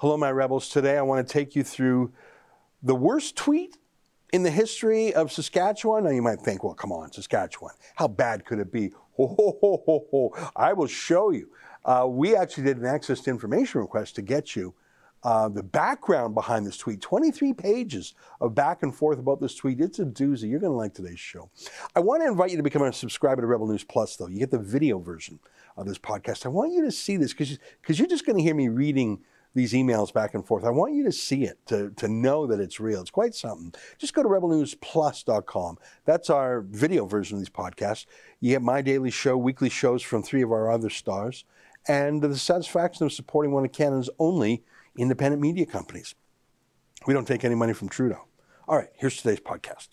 Hello, my rebels. Today I want to take you through the worst tweet in the history of Saskatchewan. Now you might think, well, come on, Saskatchewan. How bad could it be? Ho, ho, ho, ho, ho. I will show you. Uh, we actually did an access to information request to get you uh, the background behind this tweet. 23 pages of back and forth about this tweet. It's a doozy. You're going to like today's show. I want to invite you to become a subscriber to Rebel News Plus, though. You get the video version of this podcast. I want you to see this because you're just going to hear me reading these emails back and forth. I want you to see it, to, to know that it's real. It's quite something. Just go to rebelnewsplus.com. That's our video version of these podcasts. You get my daily show, weekly shows from three of our other stars, and the satisfaction of supporting one of Canada's only independent media companies. We don't take any money from Trudeau. All right, here's today's podcast.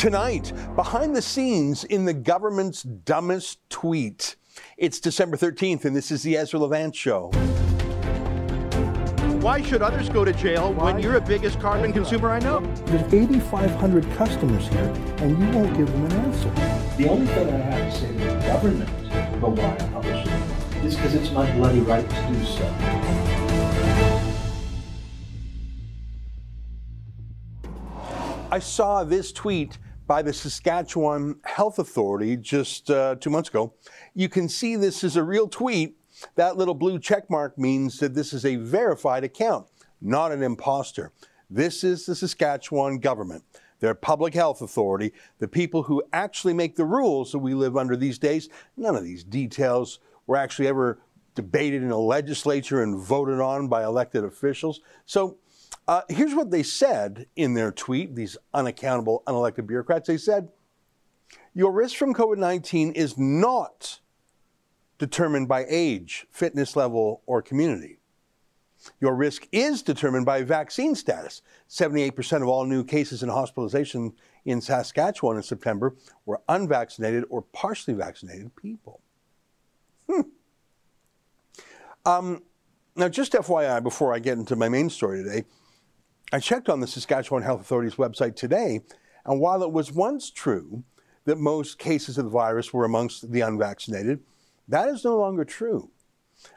Tonight, behind the scenes in the government's dumbest tweet. It's December 13th, and this is the Ezra Levant Show. Why should others go to jail Why? when you're the biggest carbon consumer I know? There's 8,500 customers here, and you won't give them an answer. The only thing I have to say to the government about why I publish it is because it's my bloody right to do so. I saw this tweet by the Saskatchewan Health Authority just uh, two months ago. You can see this is a real tweet. That little blue check mark means that this is a verified account, not an imposter. This is the Saskatchewan government, their public health authority, the people who actually make the rules that we live under these days. None of these details were actually ever debated in a legislature and voted on by elected officials. So uh, here's what they said in their tweet, these unaccountable, unelected bureaucrats. They said, Your risk from COVID 19 is not determined by age, fitness level, or community. Your risk is determined by vaccine status. 78% of all new cases and hospitalization in Saskatchewan in September were unvaccinated or partially vaccinated people. Hmm. Um, now, just FYI, before I get into my main story today, I checked on the Saskatchewan Health Authority's website today, and while it was once true that most cases of the virus were amongst the unvaccinated, that is no longer true.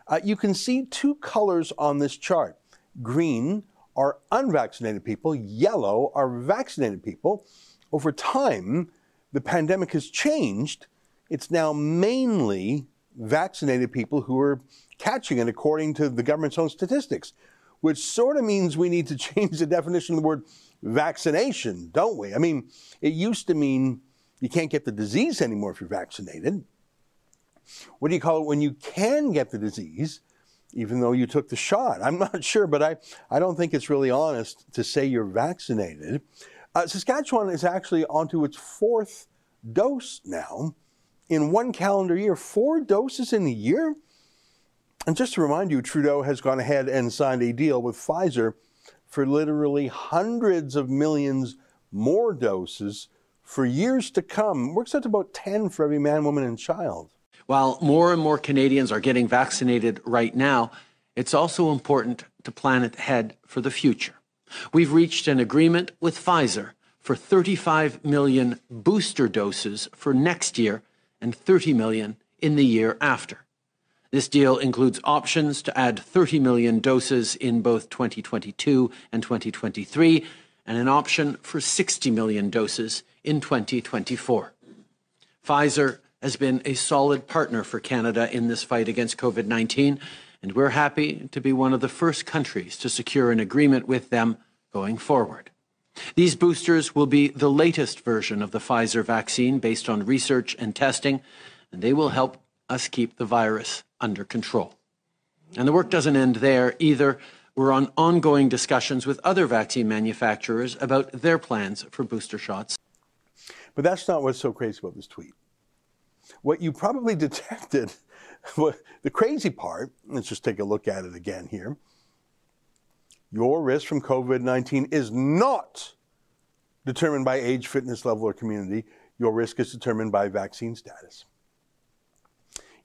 Uh, you can see two colors on this chart. Green are unvaccinated people, yellow are vaccinated people. Over time, the pandemic has changed. It's now mainly vaccinated people who are catching it according to the government's own statistics which sort of means we need to change the definition of the word vaccination, don't we? I mean, it used to mean you can't get the disease anymore if you're vaccinated. What do you call it when you can get the disease, even though you took the shot? I'm not sure, but I, I don't think it's really honest to say you're vaccinated. Uh, Saskatchewan is actually onto its fourth dose now in one calendar year. Four doses in a year? And just to remind you, Trudeau has gone ahead and signed a deal with Pfizer for literally hundreds of millions more doses for years to come. Works out to about 10 for every man, woman, and child. While more and more Canadians are getting vaccinated right now, it's also important to plan ahead for the future. We've reached an agreement with Pfizer for 35 million booster doses for next year and 30 million in the year after. This deal includes options to add 30 million doses in both 2022 and 2023, and an option for 60 million doses in 2024. Pfizer has been a solid partner for Canada in this fight against COVID 19, and we're happy to be one of the first countries to secure an agreement with them going forward. These boosters will be the latest version of the Pfizer vaccine based on research and testing, and they will help us keep the virus under control. And the work doesn't end there either. We're on ongoing discussions with other vaccine manufacturers about their plans for booster shots. But that's not what's so crazy about this tweet. What you probably detected, what, the crazy part, let's just take a look at it again here. Your risk from COVID 19 is not determined by age, fitness level, or community. Your risk is determined by vaccine status.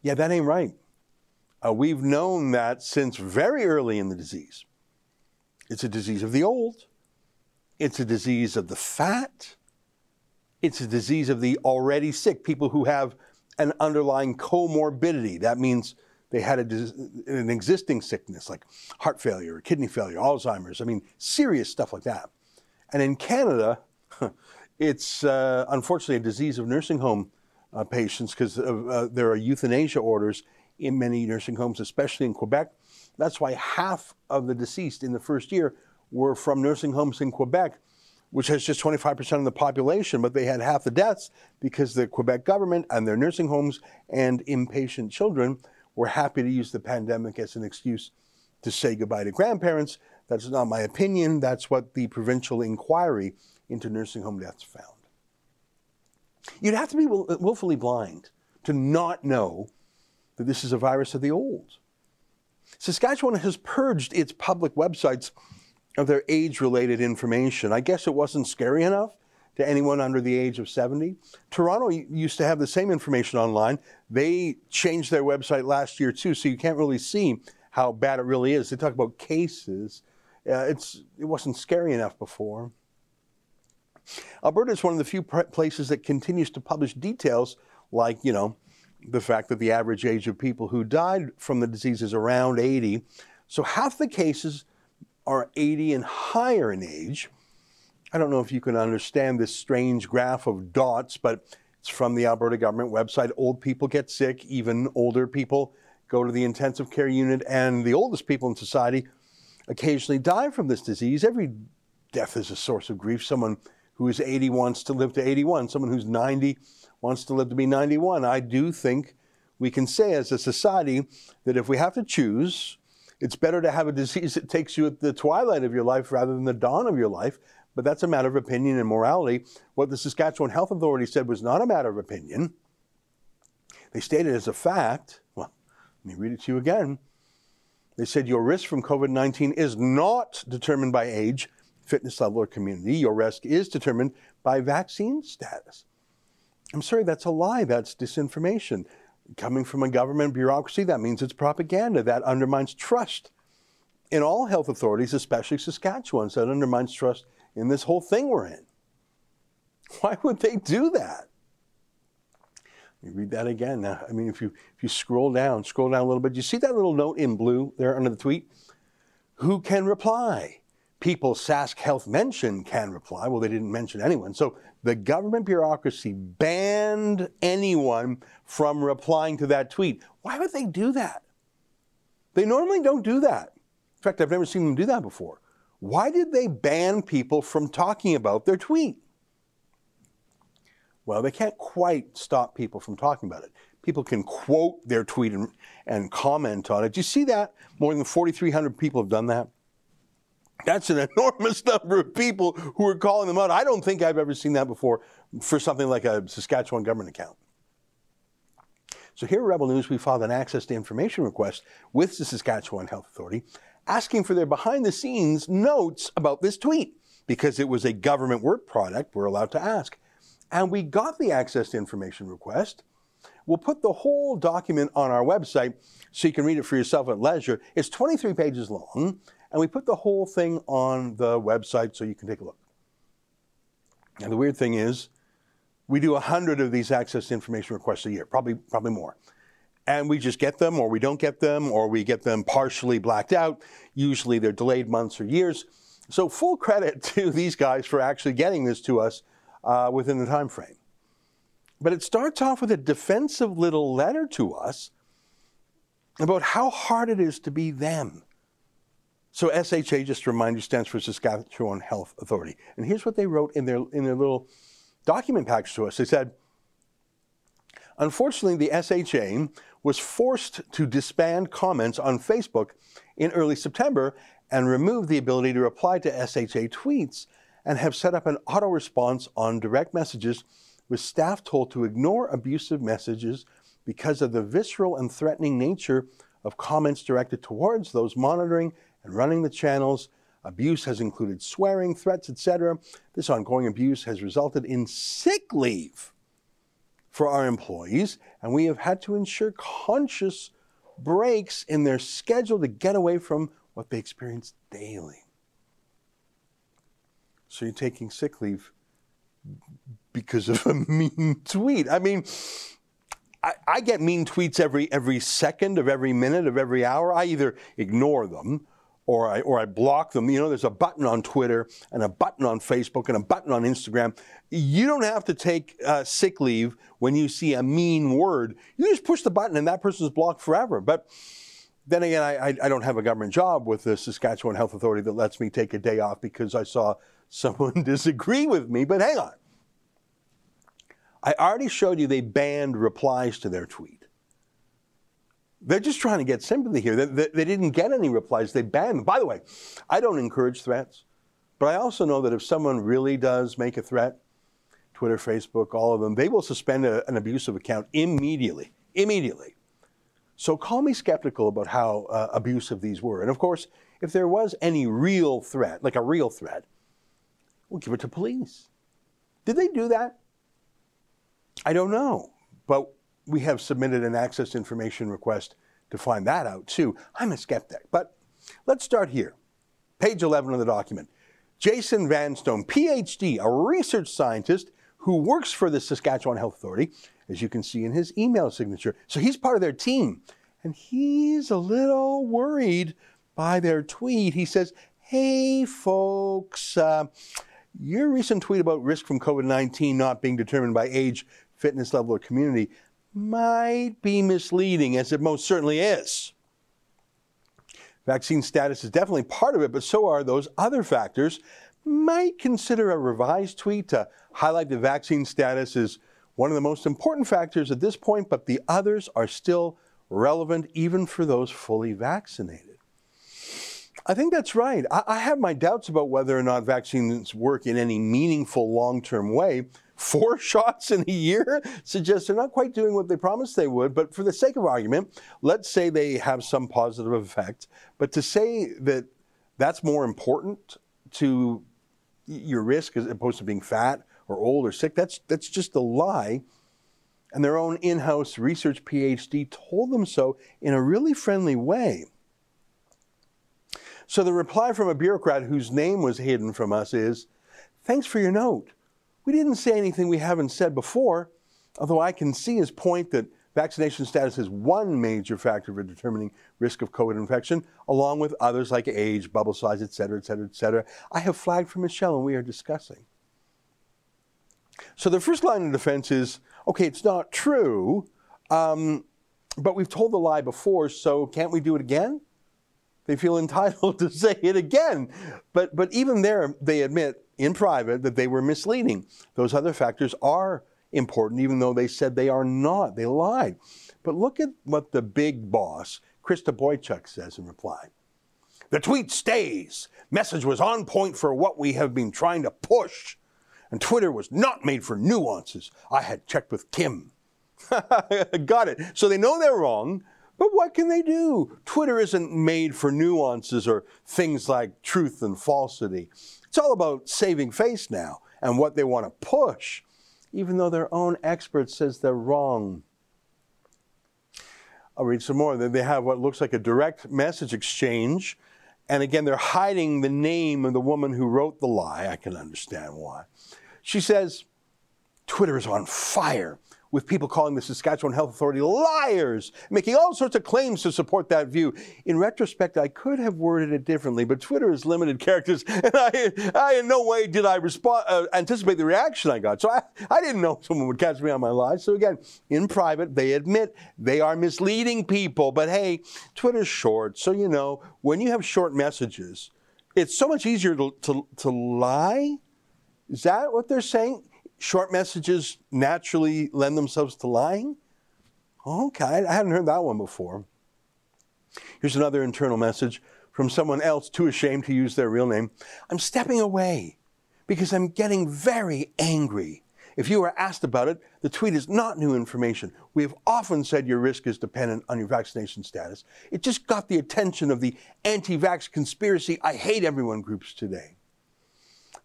Yeah, that ain't right. Uh, we've known that since very early in the disease. It's a disease of the old. It's a disease of the fat. It's a disease of the already sick, people who have an underlying comorbidity. That means they had a, an existing sickness like heart failure, or kidney failure, Alzheimer's. I mean, serious stuff like that. And in Canada, it's uh, unfortunately a disease of nursing home uh, patients because uh, there are euthanasia orders in many nursing homes, especially in Quebec. That's why half of the deceased in the first year were from nursing homes in Quebec, which has just 25% of the population, but they had half the deaths because the Quebec government and their nursing homes and inpatient children were happy to use the pandemic as an excuse to say goodbye to grandparents. That's not my opinion. That's what the provincial inquiry into nursing home deaths found. You'd have to be willfully blind to not know that this is a virus of the old. Saskatchewan has purged its public websites of their age related information. I guess it wasn't scary enough to anyone under the age of 70. Toronto used to have the same information online. They changed their website last year too, so you can't really see how bad it really is. They talk about cases. Uh, it's, it wasn't scary enough before. Alberta is one of the few places that continues to publish details like, you know, the fact that the average age of people who died from the disease is around 80. So half the cases are 80 and higher in age. I don't know if you can understand this strange graph of dots, but it's from the Alberta government website. Old people get sick, even older people go to the intensive care unit, and the oldest people in society occasionally die from this disease. Every death is a source of grief. Someone who is 80 wants to live to 81, someone who's 90 wants to live to be 91. I do think we can say as a society that if we have to choose, it's better to have a disease that takes you at the twilight of your life rather than the dawn of your life. But that's a matter of opinion and morality. What the Saskatchewan Health Authority said was not a matter of opinion. They stated as a fact, well, let me read it to you again. They said your risk from COVID 19 is not determined by age, fitness level, or community. Your risk is determined by vaccine status. I'm sorry, that's a lie. That's disinformation. Coming from a government bureaucracy, that means it's propaganda. That undermines trust in all health authorities, especially Saskatchewan's. That undermines trust in this whole thing we're in. Why would they do that? You read that again. Now, I mean, if you if you scroll down, scroll down a little bit, you see that little note in blue there under the tweet? Who can reply? People Sask Health mentioned can reply. Well, they didn't mention anyone. So the government bureaucracy banned anyone from replying to that tweet. Why would they do that? They normally don't do that. In fact, I've never seen them do that before. Why did they ban people from talking about their tweet? Well, they can't quite stop people from talking about it. People can quote their tweet and, and comment on it. Do you see that? More than 4,300 people have done that. That's an enormous number of people who are calling them out. I don't think I've ever seen that before for something like a Saskatchewan government account. So here at Rebel News, we filed an access to information request with the Saskatchewan Health Authority asking for their behind the scenes notes about this tweet because it was a government work product we're allowed to ask. And we got the access to information request. We'll put the whole document on our website so you can read it for yourself at leisure. It's 23 pages long and we put the whole thing on the website so you can take a look. And the weird thing is, we do 100 of these access information requests a year, probably, probably more. And we just get them, or we don't get them, or we get them partially blacked out. Usually they're delayed months or years. So full credit to these guys for actually getting this to us uh, within the time frame. But it starts off with a defensive little letter to us about how hard it is to be them. So SHA, just to remind you, stands for Saskatchewan Health Authority. And here's what they wrote in their, in their little document package to us. They said, Unfortunately, the SHA was forced to disband comments on Facebook in early September and remove the ability to reply to SHA tweets and have set up an auto response on direct messages with staff told to ignore abusive messages because of the visceral and threatening nature of comments directed towards those monitoring and running the channels. Abuse has included swearing, threats, etc. This ongoing abuse has resulted in sick leave for our employees, and we have had to ensure conscious breaks in their schedule to get away from what they experience daily. So you're taking sick leave because of a mean tweet. I mean, I, I, get mean tweets every every second of every minute of every hour. I either ignore them or I, or I block them. You know, there's a button on Twitter and a button on Facebook and a button on Instagram. You don't have to take uh, sick leave when you see a mean word. You just push the button and that person's blocked forever. But then again, I, I don't have a government job with the Saskatchewan Health Authority that lets me take a day off because I saw someone disagree with me. But hang on. I already showed you they banned replies to their tweet. They're just trying to get sympathy here. They, they, they, didn't get any replies. They banned them. By the way, I don't encourage threats, but I also know that if someone really does make a threat, Twitter, Facebook, all of them, they will suspend a, an abusive account immediately. Immediately. So call me skeptical about how uh, abusive these were. And of course, if there was any real threat, like a real threat, we'll give it to police. Did they do that? I don't know. But we have submitted an access information request to find that out too. I'm a skeptic. But let's start here. Page 11 of the document. Jason Vanstone, PhD, a research scientist who works for the Saskatchewan Health Authority, as you can see in his email signature. So he's part of their team. And he's a little worried by their tweet. He says, Hey, folks, uh, your recent tweet about risk from COVID 19 not being determined by age, fitness level, or community might be misleading, as it most certainly is. Vaccine status is definitely part of it, but so are those other factors. Might consider a revised tweet to highlight the vaccine status is one of the most important factors at this point, but the others are still relevant even for those fully vaccinated. I think that's right. I, I have my doubts about whether or not vaccines work in any meaningful long term way, four shots in a year suggests they're not quite doing what they promised they would. But for the sake of argument, let's say they have some positive effect. But to say that that's more important to your risk as opposed to being fat or old or sick, that's, that's just a lie. And their own in house research PhD told them so in a really friendly way. So the reply from a bureaucrat whose name was hidden from us is Thanks for your note. We didn't say anything we haven't said before, although I can see his point that vaccination status is one major factor for determining risk of COVID infection, along with others like age, bubble size, et cetera, et cetera, et cetera. I have flagged for Michelle and we are discussing. So the first line of defense is okay, it's not true, um, but we've told the lie before, so can't we do it again? They feel entitled to say it again. But, but even there, they admit in private that they were misleading. Those other factors are important, even though they said they are not. They lied. But look at what the big boss, Krista Boychuk, says in reply. The tweet stays. Message was on point for what we have been trying to push. And Twitter was not made for nuances. I had checked with Kim. Got it. So they know they're wrong, but what can they do? Twitter isn't made for nuances or things like truth and falsity. It's all about saving face now and what they want to push, even though their own expert says they're wrong. I'll read some more. They have what looks like a direct message exchange. And again, they're hiding the name of the woman who wrote the lie. I can understand why. She says, Twitter is on fire with people calling the Saskatchewan Health Authority liars, making all sorts of claims to support that view. In retrospect, I could have worded it differently, but Twitter is limited characters, and I, I in no way did I respond, uh, anticipate the reaction I got. So I, I didn't know someone would catch me on my lies. So again, in private, they admit they are misleading people. But hey, Twitter's short, so you know, when you have short messages, it's so much easier to, to, to lie. Is that what they're saying? Short messages naturally lend themselves to lying? Okay, I hadn't heard that one before. Here's another internal message from someone else too ashamed to use their real name. I'm stepping away because I'm getting very angry. If you are asked about it, the tweet is not new information. We have often said your risk is dependent on your vaccination status. It just got the attention of the anti vax conspiracy I hate everyone groups today.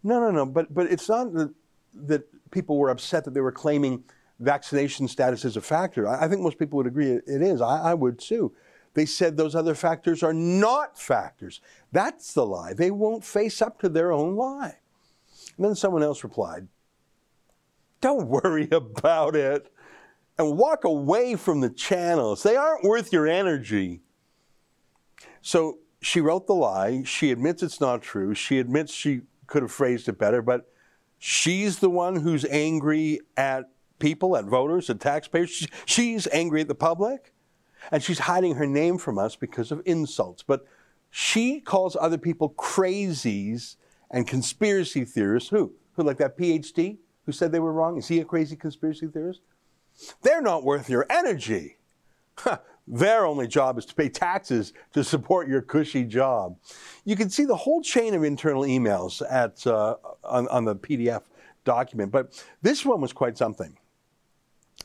No, no, no, but, but it's not that, that people were upset that they were claiming vaccination status as a factor. I, I think most people would agree it, it is. I, I would too. They said those other factors are not factors. That's the lie. They won't face up to their own lie. And then someone else replied, Don't worry about it and walk away from the channels. They aren't worth your energy. So she wrote the lie. She admits it's not true. She admits she could have phrased it better, but she's the one who's angry at people, at voters, at taxpayers. She's angry at the public, and she's hiding her name from us because of insults. But she calls other people crazies and conspiracy theorists. Who? Who, like that PhD who said they were wrong? Is he a crazy conspiracy theorist? They're not worth your energy. Their only job is to pay taxes to support your cushy job. You can see the whole chain of internal emails at, uh, on, on the PDF document, but this one was quite something.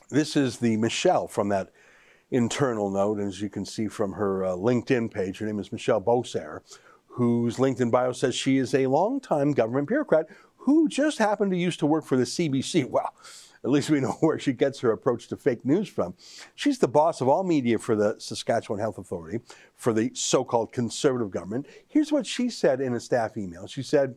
This is the Michelle from that internal note, as you can see from her uh, LinkedIn page. Her name is Michelle Beausser, whose LinkedIn bio says she is a longtime government bureaucrat who just happened to used to work for the CBC. Well, at least we know where she gets her approach to fake news from. She's the boss of all media for the Saskatchewan Health Authority, for the so called conservative government. Here's what she said in a staff email. She said,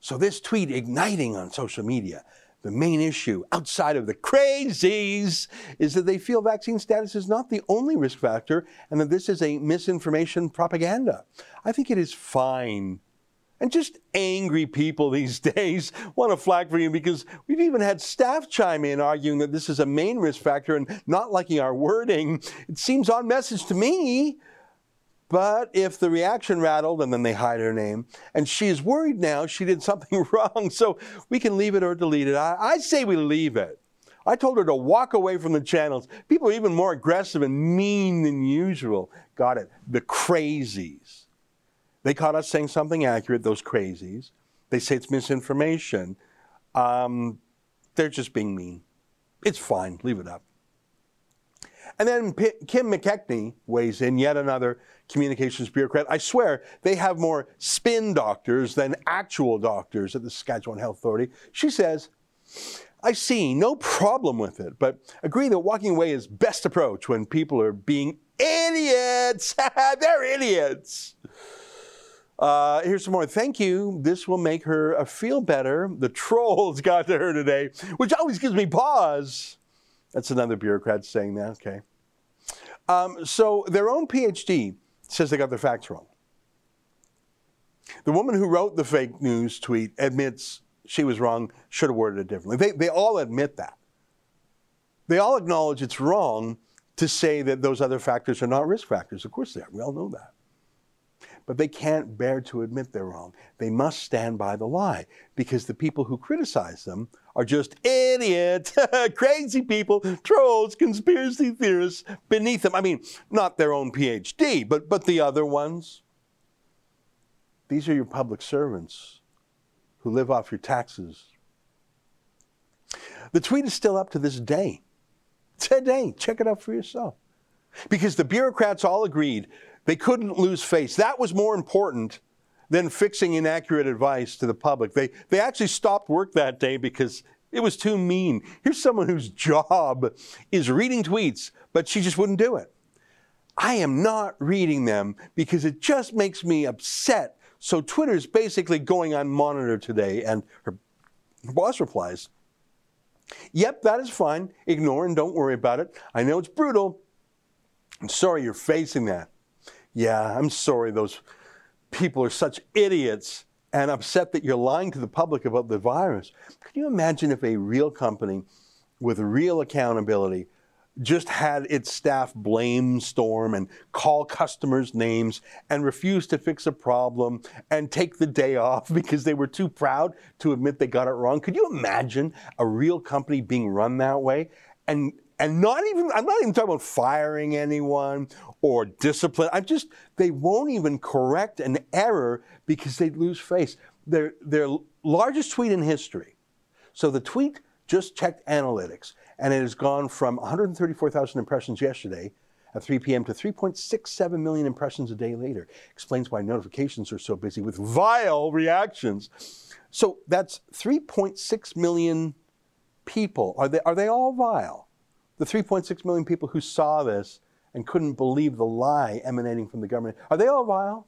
So this tweet igniting on social media. The main issue outside of the crazies is that they feel vaccine status is not the only risk factor and that this is a misinformation propaganda. I think it is fine and just angry people these days want to flag for you because we've even had staff chime in arguing that this is a main risk factor and not liking our wording. It seems on message to me. But if the reaction rattled and then they hide her name, and she is worried now she did something wrong, so we can leave it or delete it. I, I say we leave it. I told her to walk away from the channels. People are even more aggressive and mean than usual. Got it. The crazies. They caught us saying something accurate, those crazies. They say it's misinformation. Um, they're just being mean. It's fine, leave it up. And then P- Kim McKechnie weighs in, yet another communications bureaucrat. I swear they have more spin doctors than actual doctors at the Saskatchewan Health Authority. She says, I see no problem with it, but agree that walking away is best approach when people are being idiots. They're idiots. Uh, here's some more. Thank you. This will make her uh, feel better. The trolls got to her today, which always gives me pause. That's another bureaucrat saying that. Okay. Um, so their own PhD says they got their facts wrong. The woman who wrote the fake news tweet admits she was wrong, should have worded it differently. They, they all admit that. They all acknowledge it's wrong to say that those other factors are not risk factors. Of course they are. We all know that but they can't bear to admit they're wrong. They must stand by the lie because the people who criticize them are just idiots, crazy people, trolls, conspiracy theorists beneath them. I mean, not their own PhD, but, but the other ones. These are your public servants who live off your taxes. The tweet is still up to this day. Today, check it out for yourself. Because the bureaucrats all agreed they couldn't lose face. That was more important than fixing inaccurate advice to the public. They, they actually stopped work that day because it was too mean. Here's someone whose job is reading tweets, but she just wouldn't do it. I am not reading them because it just makes me upset. So Twitter's basically going on monitor today, and her boss replies, Yep, that is fine. Ignore and don't worry about it. I know it's brutal. I'm sorry you're facing that. Yeah, I'm sorry those people are such idiots and upset that you're lying to the public about the virus. Can you imagine if a real company with real accountability just had its staff blame storm and call customers names and refuse to fix a problem and take the day off because they were too proud to admit they got it wrong? Could you imagine a real company being run that way? And and not even I'm not even talking about firing anyone or discipline. I'm just they won't even correct an error because they'd lose face. Their their largest tweet in history. So the tweet just checked analytics and it has gone from 134,000 impressions yesterday at 3 p.m. to 3.67 million impressions a day later. Explains why notifications are so busy with vile reactions. So that's 3.6 million people. Are they are they all vile? the 3.6 million people who saw this and couldn't believe the lie emanating from the government, are they all vile?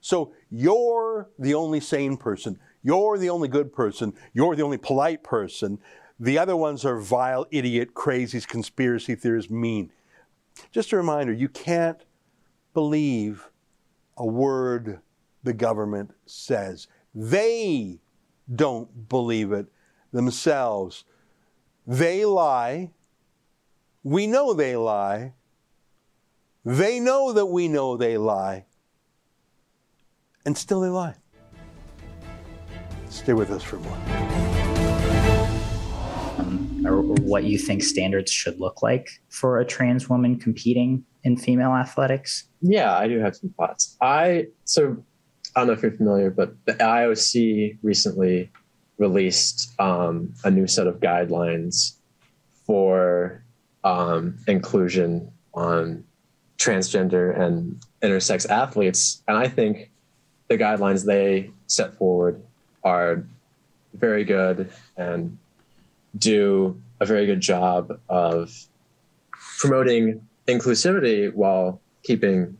So you're the only sane person. You're the only good person. You're the only polite person. The other ones are vile, idiot, crazies, conspiracy theorists, mean. Just a reminder you can't believe a word the government says. They don't believe it themselves. They lie. We know they lie. They know that we know they lie. And still they lie. Stay with us for more. Um, or, or what you think standards should look like for a trans woman competing in female athletics? Yeah, I do have some thoughts. I so I don't know if you're familiar, but the IOC recently released um, a new set of guidelines for um, inclusion on transgender and intersex athletes, and I think the guidelines they set forward are very good and do a very good job of promoting inclusivity while keeping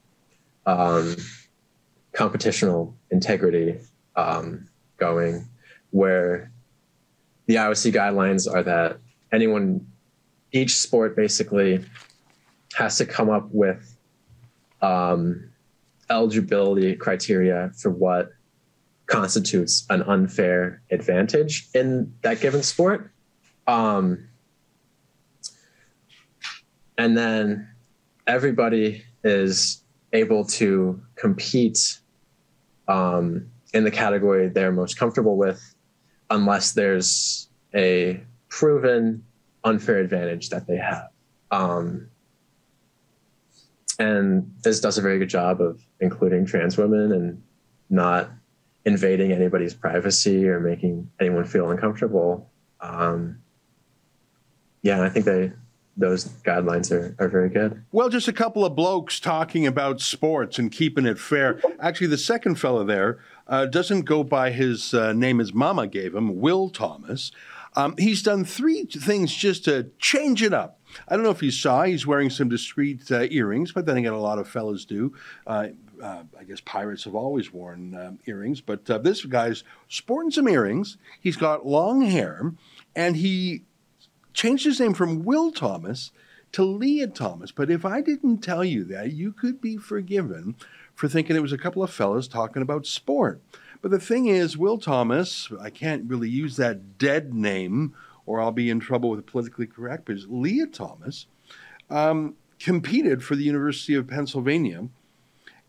um, competitional integrity um, going, where the IOC guidelines are that anyone, each sport basically has to come up with um, eligibility criteria for what constitutes an unfair advantage in that given sport. Um, and then everybody is able to compete um, in the category they're most comfortable with, unless there's a proven unfair advantage that they have. Um, and this does a very good job of including trans women and not invading anybody's privacy or making anyone feel uncomfortable. Um, yeah, I think they those guidelines are, are very good. Well, just a couple of blokes talking about sports and keeping it fair. Actually, the second fellow there uh, doesn't go by his uh, name his mama gave him, Will Thomas. Um, he's done three things just to change it up. I don't know if you saw, he's wearing some discreet uh, earrings, but then again, a lot of fellas do. Uh, uh, I guess pirates have always worn um, earrings, but uh, this guy's sporting some earrings. He's got long hair, and he changed his name from Will Thomas to Lia Thomas. But if I didn't tell you that, you could be forgiven for thinking it was a couple of fellas talking about sport. But the thing is, Will Thomas, I can't really use that dead name or I'll be in trouble with politically correct, but Lia Thomas um, competed for the University of Pennsylvania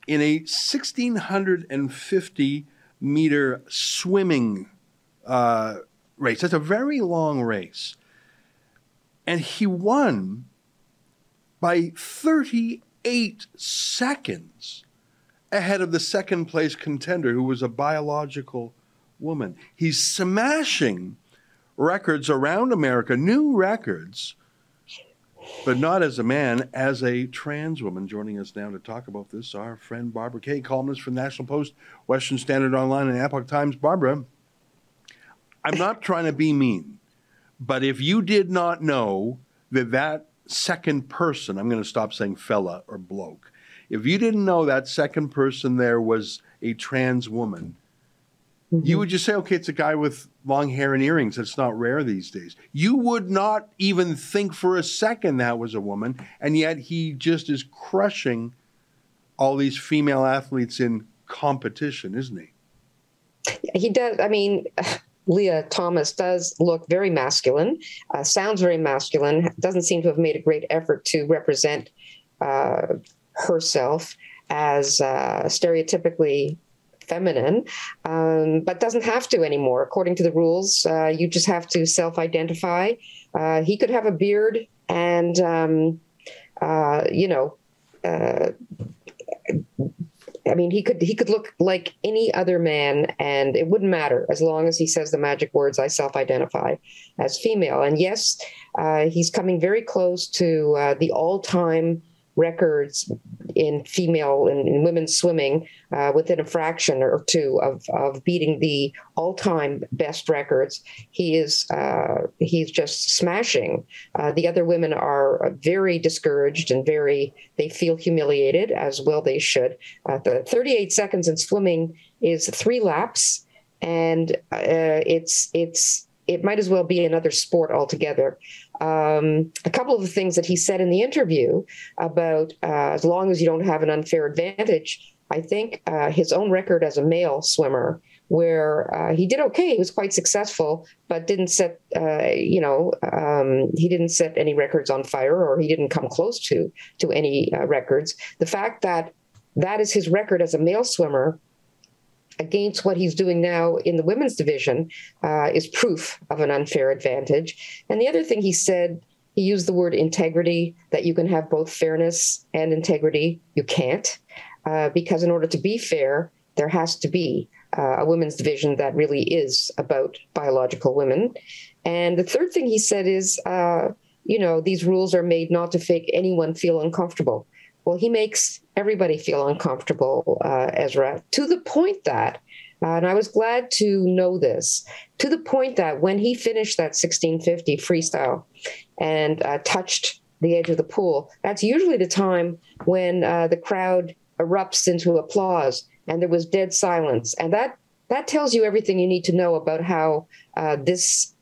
in a 1650 meter swimming uh, race. That's a very long race. And he won by 38 seconds ahead of the second place contender, who was a biological woman. He's smashing records around America, new records, but not as a man, as a trans woman. Joining us now to talk about this, our friend Barbara Kay, columnist for National Post, Western Standard Online, and Epoch Times. Barbara, I'm not trying to be mean, but if you did not know that that second person, I'm going to stop saying fella or bloke, if you didn't know that second person there was a trans woman, Mm-hmm. You would just say, okay, it's a guy with long hair and earrings. It's not rare these days. You would not even think for a second that was a woman, and yet he just is crushing all these female athletes in competition, isn't he? He does. I mean, Lia Thomas does look very masculine, uh, sounds very masculine, doesn't seem to have made a great effort to represent uh, herself as uh, stereotypically feminine, um, but doesn't have to anymore. According to the rules, uh, you just have to self identify. Uh, he could have a beard and, um, uh, you know, uh, I mean, he could he could look like any other man, and it wouldn't matter as long as he says the magic words. I self-identify as female, and yes, uh, he's coming very close to uh, the all-time records in female and women's swimming uh, within a fraction or two of, of beating the all-time best records. He is uh, he's just smashing. Uh, the other women are very discouraged and very they feel humiliated as well they should. Uh, the 38 seconds in swimming is three laps. and uh, it's it's it might as well be another sport altogether. Um, a couple of the things that he said in the interview about uh, as long as you don't have an unfair advantage, I think uh, his own record as a male swimmer, where uh, he did okay, he was quite successful, but didn't set, uh, you know, um, he didn't set any records on fire, or he didn't come close to to any uh, records. The fact that that is his record as a male swimmer against what he's doing now in the women's division uh, is proof of an unfair advantage. And the other thing he said, he used the word integrity, that you can have both fairness and integrity. You can't, uh, because in order to be fair, there has to be uh, a women's division that really is about biological women. And the third thing he said is, uh, you know, these rules are made not to make anyone feel uncomfortable. Well, he makes everybody feel uncomfortable, uh, Ezra, to the point that, uh, and I was glad to know this, to the point that when he finished that 1650 freestyle and uh, touched the edge of the pool, that's usually the time when uh, the crowd erupts into applause and there was dead silence. And that, that tells you everything you need to know about how uh, this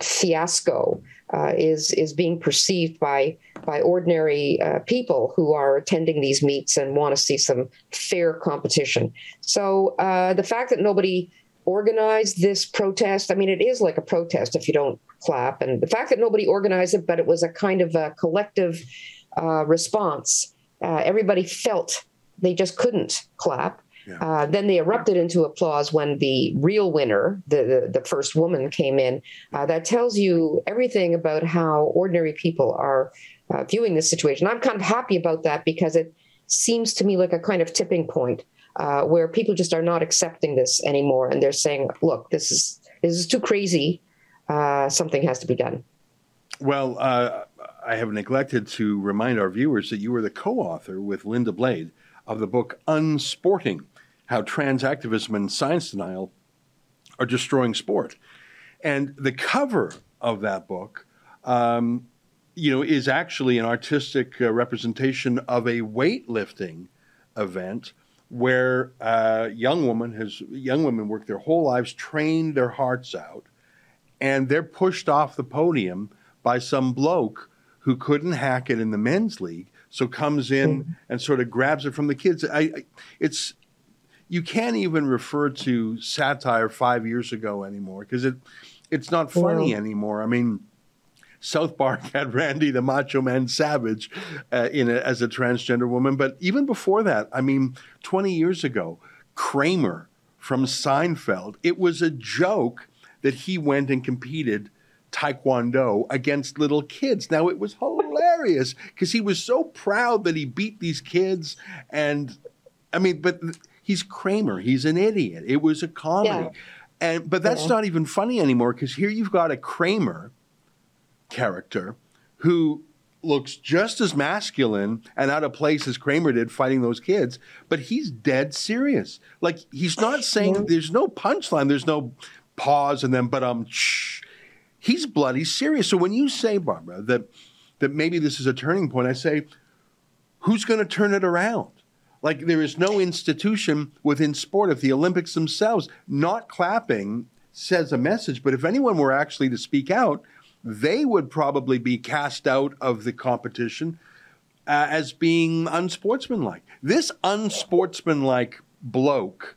fiasco uh, is is being perceived by by ordinary uh, people who are attending these meets and want to see some fair competition. So uh, the fact that nobody organized this protest, I mean, it is like a protest if you don't clap, and the fact that nobody organized it, but it was a kind of a collective uh, response. Uh, everybody felt they just couldn't clap. Yeah. Uh, then they erupted into applause when the real winner, the, the, the first woman, came in. Uh, that tells you everything about how ordinary people are uh, viewing this situation. I'm kind of happy about that because it seems to me like a kind of tipping point uh, where people just are not accepting this anymore, and they're saying, "Look, this is this is too crazy. Uh, something has to be done." Well, uh, I have neglected to remind our viewers that you were the co-author with Linda Blade of the book Unsporting how trans activism and science denial are destroying sport. And the cover of that book, um, you know, is actually an artistic uh, representation of a weightlifting event where a uh, young woman has young women work their whole lives, trained their hearts out, and they're pushed off the podium by some bloke who couldn't hack it in the men's league, so comes in mm. and sort of grabs it from the kids. I, I, it's you can't even refer to satire five years ago anymore because it it's not funny anymore. I mean, South Park had Randy the Macho Man Savage uh, in a, as a transgender woman, but even before that, I mean, 20 years ago, Kramer from Seinfeld, it was a joke that he went and competed taekwondo against little kids. Now it was hilarious because he was so proud that he beat these kids and I mean, but he's Kramer. He's an idiot. It was a comedy. Yeah. And but that's yeah. not even funny anymore because here you've got a Kramer character who looks just as masculine and out of place as Kramer did fighting those kids, but he's dead serious. Like he's not saying there's no punchline, there's no pause and then but um shh. He's bloody serious. So when you say, Barbara, that that maybe this is a turning point, I say, who's going to turn it around? Like there is no institution within sport. If the Olympics themselves not clapping says a message, but if anyone were actually to speak out, they would probably be cast out of the competition uh, as being unsportsmanlike. This unsportsmanlike bloke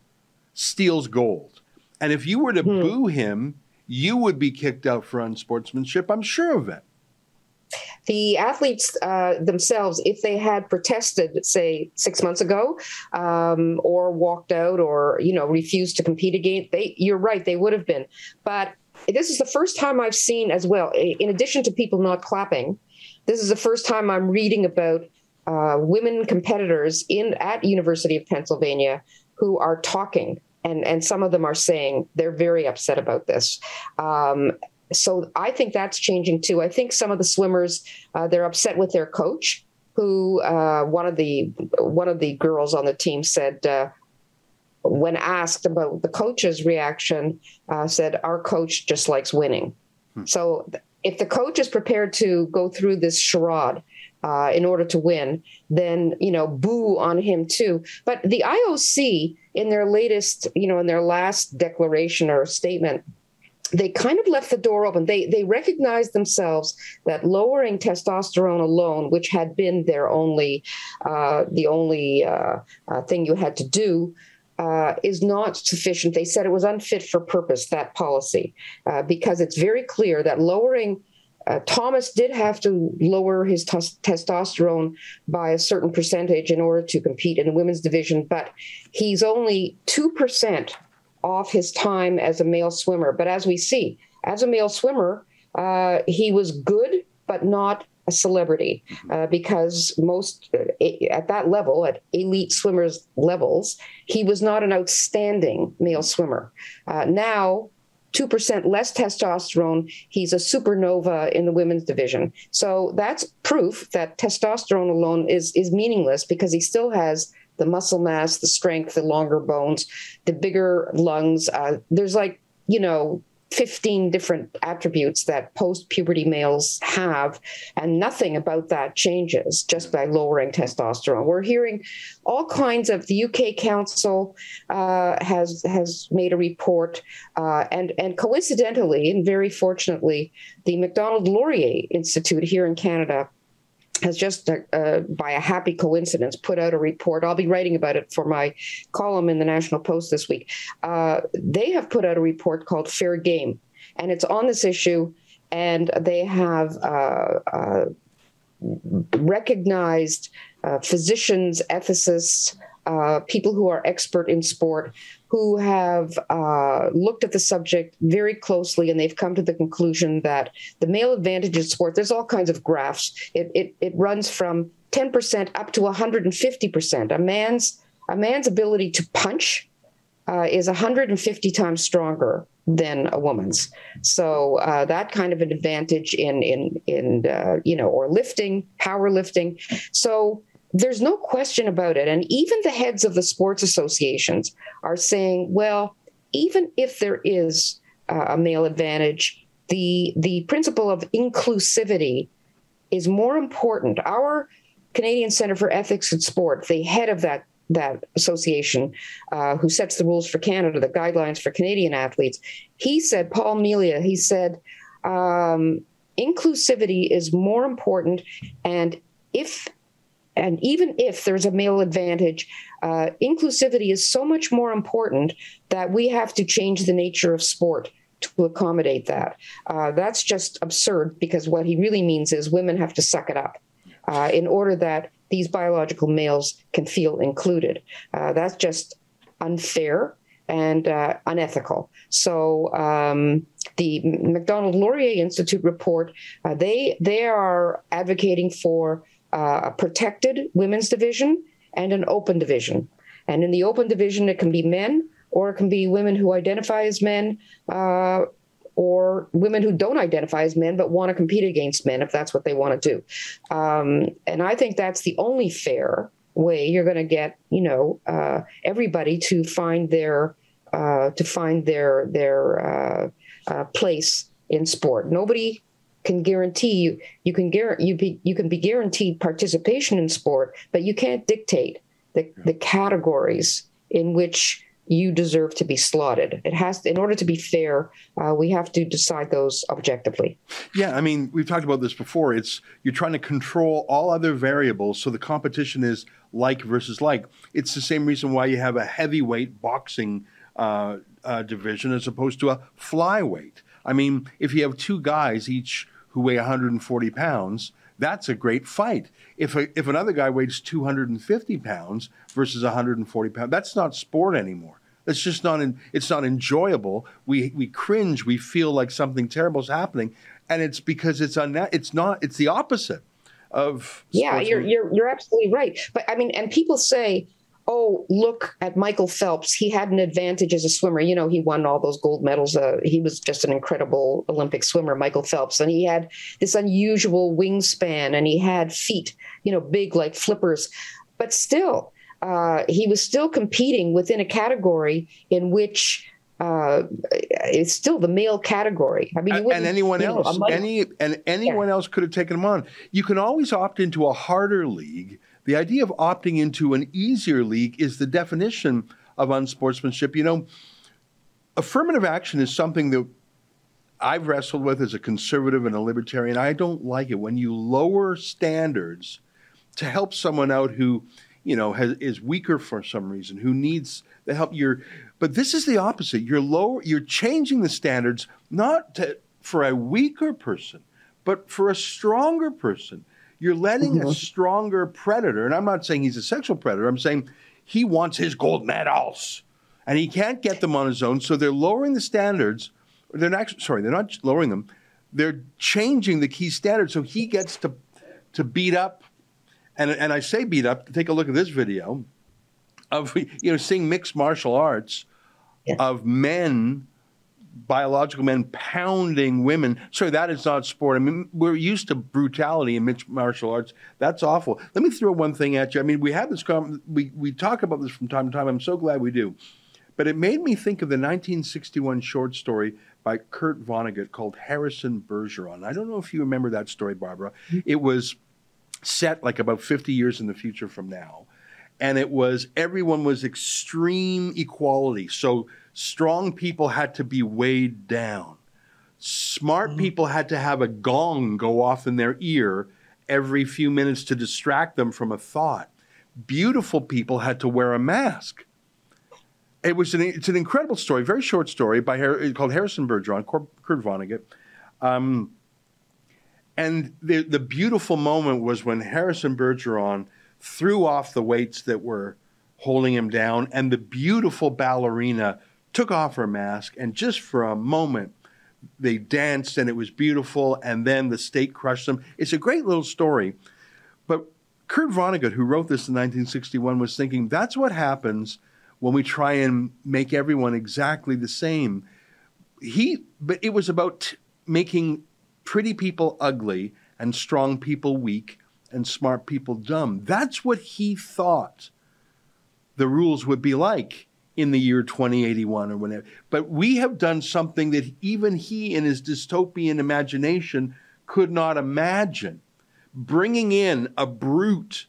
steals gold. And if you were to hmm. boo him, you would be kicked out for unsportsmanship. I'm sure of it the athletes uh, themselves, if they had protested, say six months ago, um, or walked out, or you know refused to compete again, they you're right, they would have been. But this is the first time I've seen as well. In addition to people not clapping, this is the first time I'm reading about uh, women competitors in at University of Pennsylvania who are talking and and some of them are saying they're very upset about this. Um, so I think that's changing too. I think some of the swimmers uh, they're upset with their coach, who uh, one of the one of the girls on the team said. Uh, when asked about the coach's reaction, uh, said our coach just likes winning. Hmm. So if the coach is prepared to go through this charade uh, in order to win, then you know boo on him too. But the IOC in their latest, you know, in their last declaration or statement they kind of left the door open. They they recognized themselves that lowering testosterone alone, which had been their only uh, the only uh, uh, thing you had to do. Uh, is not sufficient. They said it was unfit for purpose, that policy, uh, because it's very clear that lowering uh, Thomas did have to lower his t- testosterone by a certain percentage in order to compete in the women's division, but he's only 2% off his time as a male swimmer. But as we see, as a male swimmer, uh, he was good, but not a celebrity uh, because most uh, at that level, at elite swimmers levels, he was not an outstanding male swimmer. Uh, now, 2% less testosterone, he's a supernova in the women's division. So that's proof that testosterone alone is, is meaningless because he still has the muscle mass, the strength, the longer bones, the bigger lungs. Uh, there's like, you know, 15 different attributes that post puberty males have, and nothing about that changes just by lowering testosterone. We're hearing all kinds of the UK Council uh, has has made a report, uh, and and coincidentally and very fortunately, the Macdonald Laurier Institute here in Canada has just, uh, uh, by a happy coincidence, put out a report. I'll be writing about it for my column in the National Post this week. Uh, they have put out a report called Fair Game, and it's on this issue. And they have uh, uh, recognized uh, physicians, ethicists, people who are expert in sport who have uh, looked at the subject very closely and they've come to the conclusion that the male advantage in sport, there's all kinds of graphs. It, it, it runs from 10% up to 150%. A man's, a man's ability to punch uh, is 150 times stronger than a woman's. So uh, that kind of an advantage in in in uh, you know or lifting, powerlifting. So there's no question about it. And even the heads of the sports associations are saying, well, even if there is uh, a male advantage, the the principle of inclusivity is more important. Our Canadian Center for Ethics in Sport, the head of that that association, uh, who sets the rules for Canada, the guidelines for Canadian athletes, he said, Paul Melia, he said, um, inclusivity is more important, and if and even if there's a male advantage, uh, inclusivity is so much more important that we have to change the nature of sport to accommodate that. Uh, that's just absurd because what he really means is women have to suck it up uh, in order that these biological males can feel included. Uh, that's just unfair and uh, unethical. So um, the Macdonald Laurier Institute report, uh, they they are advocating for uh, a protected women's division and an open division. And in the open division, it can be men or it can be women who identify as men uh, or women who don't identify as men but want to compete against men if that's what they want to do. Um, and I think that's the only fair way you're going to get, you know, uh, everybody to find their uh, to find their their uh, uh, place in sport. Nobody can guarantee you you can guarantee you be you can be guaranteed participation in sport, but you can't dictate the, the categories in which you deserve to be slotted. It has, to, in order to be fair, uh, we have to decide those objectively. Yeah, I mean, we've talked about this before. It's you're trying to control all other variables, so the competition is like versus like. It's the same reason why you have a heavyweight boxing uh, uh, division as opposed to a flyweight. I mean, if you have two guys each who weigh 140 pounds, that's a great fight. If, a, if another guy weighs 250 pounds versus 140 pounds, that's not sport anymore. It's just not in, it's not enjoyable. We we cringe. We feel like something terrible is happening, and it's because it's unna- It's not. It's the opposite of. Yeah, you're you're you're absolutely right. But I mean, and people say, oh, look at Michael Phelps. He had an advantage as a swimmer. You know, he won all those gold medals. Uh, he was just an incredible Olympic swimmer, Michael Phelps. And he had this unusual wingspan and he had feet, you know, big like flippers. But still, uh, he was still competing within a category in which uh, it's still the male category. I mean, and, and anyone you know, else, any and anyone else could have taken him on. You can always opt into a harder league. The idea of opting into an easier league is the definition of unsportsmanship. You know, affirmative action is something that I've wrestled with as a conservative and a libertarian. I don't like it when you lower standards to help someone out who, you know, has, is weaker for some reason, who needs the help. You're, but this is the opposite. You're lower. You're changing the standards not to, for a weaker person, but for a stronger person. You're letting a mm-hmm. stronger predator, and I'm not saying he's a sexual predator. I'm saying he wants his gold medals, and he can't get them on his own. So they're lowering the standards. They're not sorry. They're not lowering them. They're changing the key standards so he gets to to beat up and and I say beat up. Take a look at this video of you know seeing mixed martial arts of men, biological men pounding women. Sorry, that is not sport. I mean, we're used to brutality in mixed martial arts. That's awful. Let me throw one thing at you. I mean, we have this. Com- we we talk about this from time to time. I'm so glad we do. But it made me think of the 1961 short story by Kurt Vonnegut called Harrison Bergeron. I don't know if you remember that story, Barbara. Mm-hmm. It was set like about 50 years in the future from now. And it was everyone was extreme equality. So strong people had to be weighed down. Smart people had to have a gong go off in their ear every few minutes to distract them from a thought. Beautiful people had to wear a mask. It was an, it's an incredible story, very short story by Har- called Harrison Bergeron, Kurt Vonnegut. Um, and the, the beautiful moment was when Harrison Bergeron threw off the weights that were holding him down, and the beautiful ballerina took off her mask, and just for a moment, they danced, and it was beautiful. And then the state crushed them. It's a great little story. But Kurt Vonnegut, who wrote this in 1961, was thinking that's what happens when we try and make everyone exactly the same. He, but it was about t- making pretty people ugly and strong people weak and smart people dumb. That's what he thought the rules would be like in the year 2081 or whenever. But we have done something that even he, in his dystopian imagination, could not imagine bringing in a brute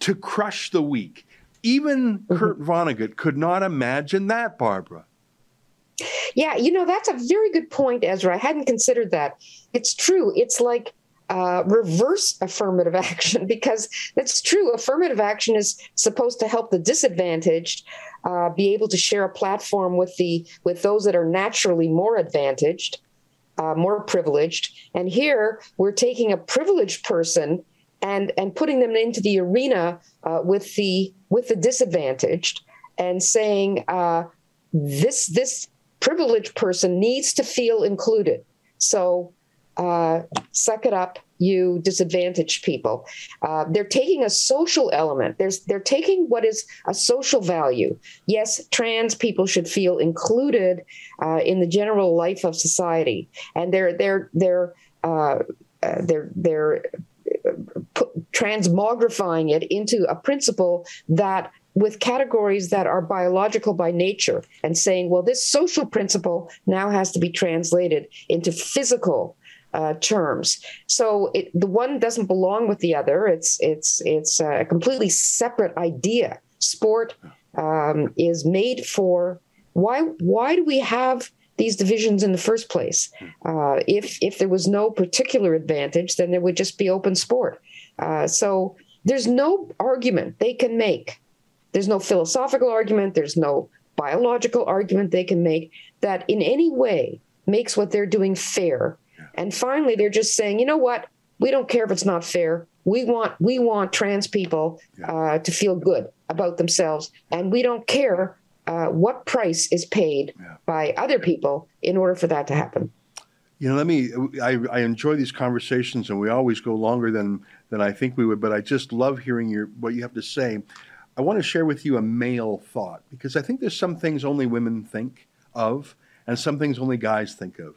to crush the weak. Even mm-hmm. Kurt Vonnegut could not imagine that, Barbara. Yeah, you know, that's a very good point, Ezra. I hadn't considered that. It's true. It's like uh, reverse affirmative action because that's true. Affirmative action is supposed to help the disadvantaged uh, be able to share a platform with the with those that are naturally more advantaged, uh, more privileged. And here we're taking a privileged person and and putting them into the arena uh, with the with the disadvantaged and saying uh, this this privileged person needs to feel included. So uh, suck it up, you disadvantaged people. Uh, they're taking a social element. There's, they're taking what is a social value. Yes, trans people should feel included uh, in the general life of society, and they're they're they're uh, uh, they're they're put, transmogrifying it into a principle that with categories that are biological by nature and saying, well, this social principle now has to be translated into physical uh, terms. So it, the one doesn't belong with the other. It's it's it's a completely separate idea. Sport um, is made for why why do we have these divisions in the first place? Uh, if if there was no particular advantage, then there would just be open sport. Uh, so there's no argument they can make. There's no philosophical argument. There's no biological argument they can make that in any way makes what they're doing fair. And finally, they're just saying, you know what? We don't care if it's not fair. We want we want trans people uh, to feel good about themselves, and we don't care uh, what price is paid by other people in order for that to happen. You know, let me. I, I enjoy these conversations, and we always go longer than than I think we would. But I just love hearing your what you have to say. I want to share with you a male thought because I think there's some things only women think of, and some things only guys think of.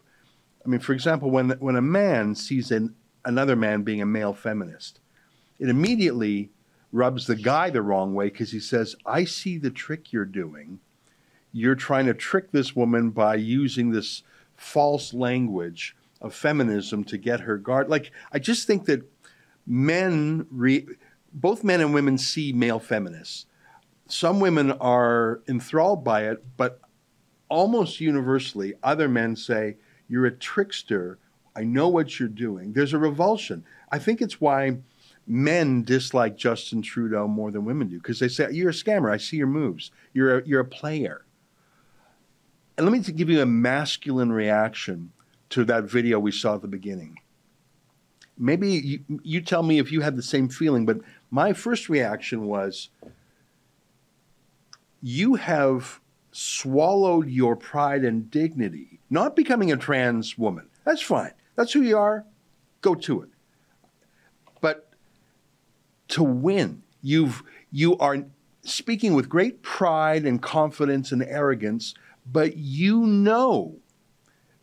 I mean, for example, when when a man sees an, another man being a male feminist, it immediately rubs the guy the wrong way because he says, "I see the trick you're doing. you're trying to trick this woman by using this false language of feminism to get her guard. Like, I just think that men, re- both men and women, see male feminists. Some women are enthralled by it, but almost universally, other men say, You're a trickster. I know what you're doing. There's a revulsion. I think it's why men dislike Justin Trudeau more than women do because they say, You're a scammer. I see your moves. You're a, you're a player. And let me give you a masculine reaction to that video we saw at the beginning. Maybe you, you tell me if you had the same feeling, but my first reaction was you have swallowed your pride and dignity, not becoming a trans woman. That's fine. That's who you are. Go to it. But to win, you've you are speaking with great pride and confidence and arrogance, but you know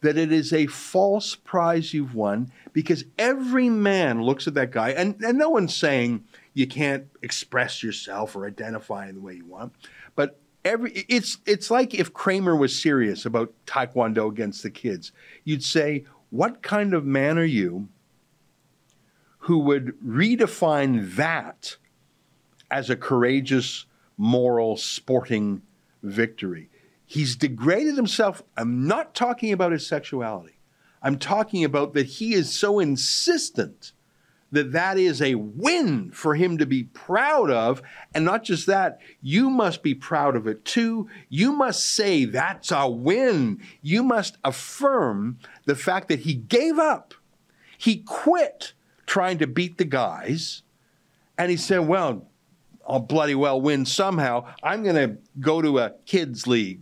that it is a false prize you've won because every man looks at that guy, and, and no one's saying you can't express yourself or identify in the way you want, but every it's it's like if Kramer was serious about Taekwondo against the kids, you'd say, What kind of man are you who would redefine that as a courageous, moral, sporting victory? He's degraded himself. I'm not talking about his sexuality. I'm talking about that he is so insistent that that is a win for him to be proud of. And not just that, you must be proud of it too. You must say that's a win. You must affirm the fact that he gave up. He quit trying to beat the guys. And he said, well, I'll bloody well win somehow. I'm going to go to a kids' league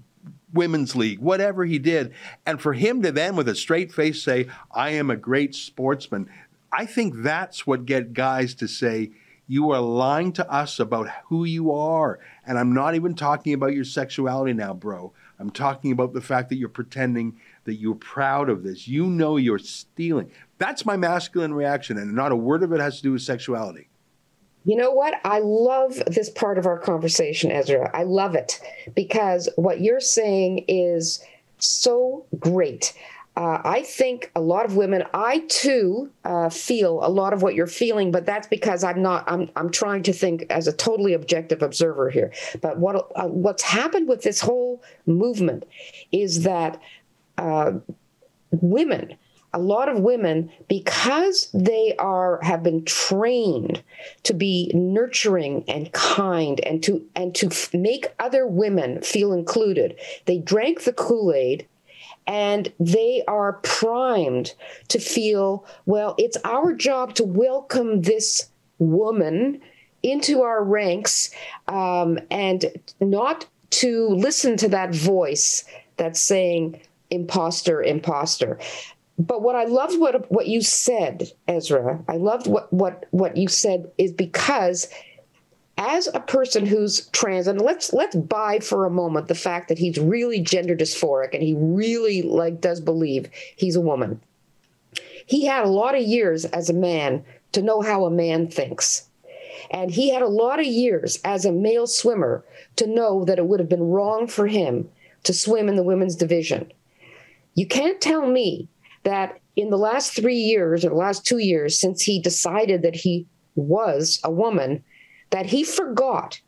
women's league, whatever he did. And for him to then, with a straight face, say, I am a great sportsman, I think that's what get guys to say, you are lying to us about who you are. And I'm not even talking about your sexuality now, bro. I'm talking about the fact that you're pretending that you're proud of this. You know you're stealing. That's my masculine reaction, and not a word of it has to do with sexuality. You know what? I love this part of our conversation, Ezra. I love it because what you're saying is so great. Uh, I think a lot of women, I too uh, feel a lot of what you're feeling, but that's because I'm not. I'm I'm trying to think as a totally objective observer here. But what uh, what's happened with this whole movement is that uh, women a lot of women because they are have been trained to be nurturing and kind and to and to f- make other women feel included they drank the kool-aid and they are primed to feel well it's our job to welcome this woman into our ranks um, and not to listen to that voice that's saying imposter imposter. But what I loved what what you said, Ezra, I loved what what what you said is because as a person who's trans, and let's let's buy for a moment the fact that he's really gender dysphoric and he really like does believe he's a woman. He had a lot of years as a man to know how a man thinks. And he had a lot of years as a male swimmer to know that it would have been wrong for him to swim in the women's division. You can't tell me that in the last three years or the last two years since he decided that he was a woman, that he forgot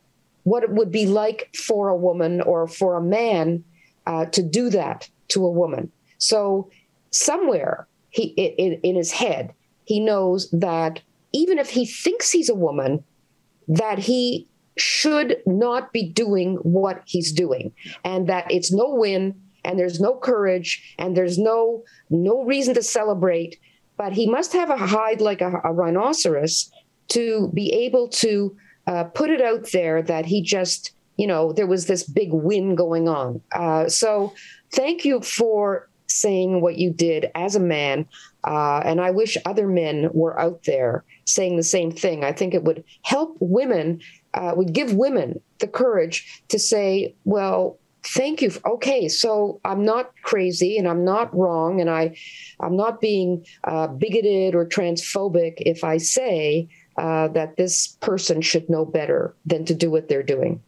what it would be like for a woman or for a man uh, to do that to a woman. So somewhere he in, in his head he knows that even if he thinks he's a woman, that he should not be doing what he's doing, and that it's no win and there's no courage and there's no no reason to celebrate but he must have a hide like a, a rhinoceros to be able to uh, put it out there that he just you know there was this big win going on. Uh, so thank you for saying what you did as a man. Uh, and i wish other men were out there saying the same thing. I think it would help women uh, would give women the courage to say well thank you. Okay so i'm not crazy and i'm not wrong and i i'm not being uh, bigoted or transphobic if i say uh, that this person should know better than to do what they're doing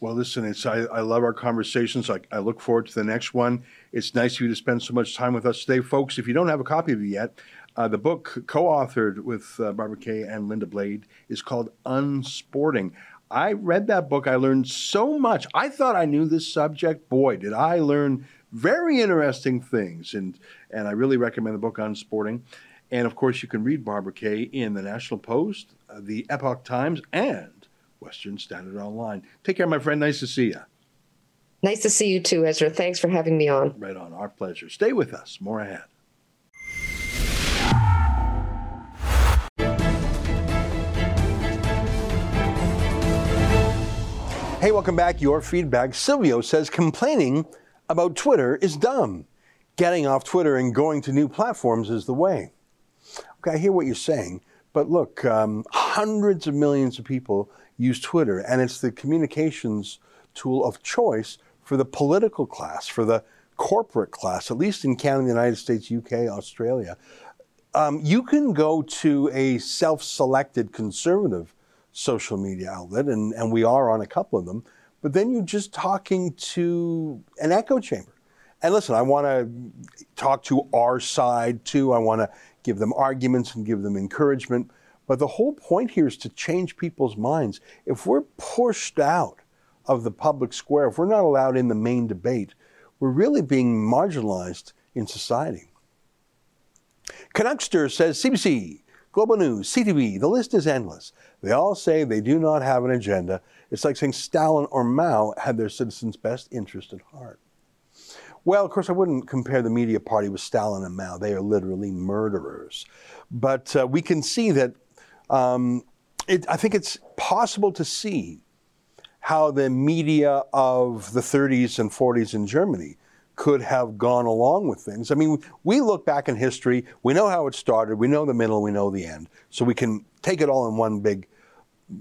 Well, listen, it's I, I love our conversations. I, I look forward to the next one. It's nice of you to spend so much time with us today, folks. If you don't have a copy of it yet, uh, the book co-authored with uh, Barbara Kay and Linda Blade is called Unsporting. I read that book. I learned so much. I thought I knew this subject. Boy, did I learn very interesting things. And and I really recommend the book Unsporting. And of course, you can read Barbara Kay in the National Post, uh, the Epoch Times, and Western Standard Online. Take care, my friend. Nice to see you. Nice to see you too, Ezra. Thanks for having me on. Right on. Our pleasure. Stay with us. More ahead. Hey, welcome back. Your feedback. Silvio says complaining about Twitter is dumb. Getting off Twitter and going to new platforms is the way. Okay, I hear what you're saying, but look, um, hundreds of millions of people use Twitter, and it's the communications tool of choice for the political class, for the corporate class, at least in Canada, the United States, UK, Australia. Um, you can go to a self selected conservative social media outlet, and, and we are on a couple of them, but then you're just talking to an echo chamber. And listen, I want to talk to our side too. I want to give them arguments and give them encouragement. But the whole point here is to change people's minds. If we're pushed out of the public square, if we're not allowed in the main debate, we're really being marginalized in society. Canuckster says CBC, Global News, CTV, the list is endless. They all say they do not have an agenda. It's like saying Stalin or Mao had their citizens' best interest at heart. Well, of course, I wouldn't compare the media party with Stalin and Mao. They are literally murderers. But uh, we can see that um, it, I think it's possible to see how the media of the 30s and 40s in Germany could have gone along with things. I mean, we look back in history, we know how it started, we know the middle, we know the end. So we can take it all in one big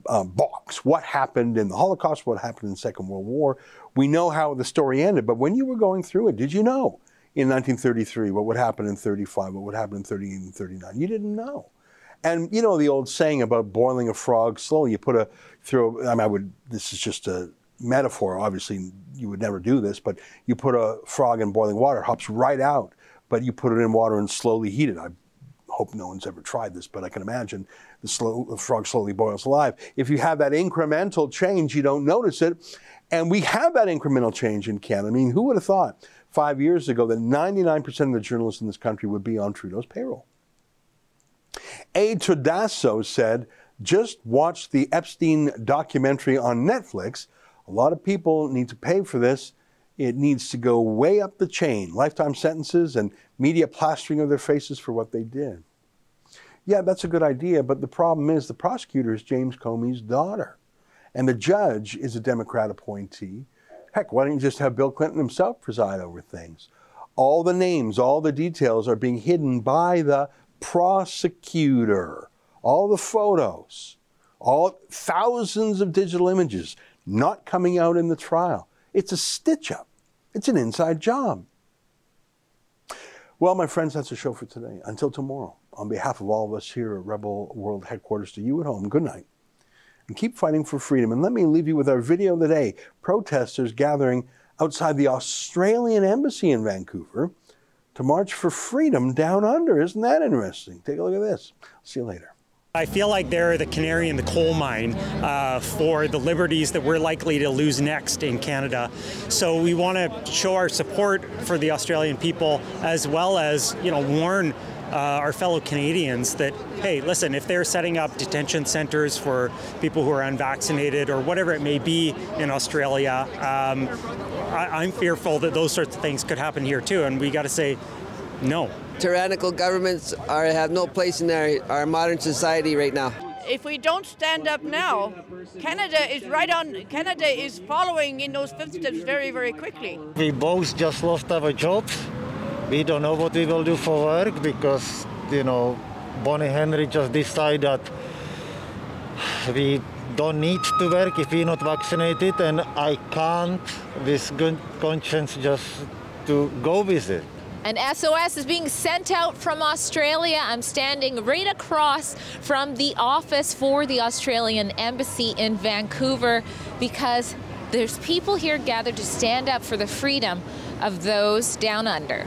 uh, box. What happened in the Holocaust, what happened in the Second World War. We know how the story ended, but when you were going through it, did you know in 1933 what would happen in 35, what would happen in 38 and 39? You didn't know. And you know the old saying about boiling a frog slowly. You put a throw. I mean, I would. This is just a metaphor. Obviously, you would never do this, but you put a frog in boiling water, hops right out. But you put it in water and slowly heat it. I hope no one's ever tried this, but I can imagine the, slow, the frog slowly boils alive. If you have that incremental change, you don't notice it. And we have that incremental change in Canada. I mean, who would have thought five years ago that 99% of the journalists in this country would be on Trudeau's payroll? A. Tadasso said, just watch the Epstein documentary on Netflix. A lot of people need to pay for this. It needs to go way up the chain lifetime sentences and media plastering of their faces for what they did. Yeah, that's a good idea, but the problem is the prosecutor is James Comey's daughter, and the judge is a Democrat appointee. Heck, why don't you just have Bill Clinton himself preside over things? All the names, all the details are being hidden by the prosecutor. All the photos, all thousands of digital images not coming out in the trial. It's a stitch up. It's an inside job. Well, my friends, that's the show for today. Until tomorrow, on behalf of all of us here at Rebel World Headquarters to you at home, good night. And keep fighting for freedom. And let me leave you with our video of the day protesters gathering outside the Australian Embassy in Vancouver to march for freedom down under. Isn't that interesting? Take a look at this. See you later. I feel like they're the canary in the coal mine uh, for the liberties that we're likely to lose next in Canada. So we want to show our support for the Australian people as well as, you know, warn uh, our fellow Canadians that, hey, listen, if they're setting up detention centers for people who are unvaccinated or whatever it may be in Australia, um, I, I'm fearful that those sorts of things could happen here too. And we got to say no. Tyrannical governments are, have no place in our, our modern society right now. If we don't stand up now, Canada is right on. Canada is following in those footsteps very, very quickly. We both just lost our jobs. We don't know what we will do for work because, you know, Bonnie Henry just decided that we don't need to work if we're not vaccinated, and I can't, with good conscience, just to go with it. An SOS is being sent out from Australia. I'm standing right across from the office for the Australian Embassy in Vancouver because There's people here gathered to stand up for the freedom of those down under.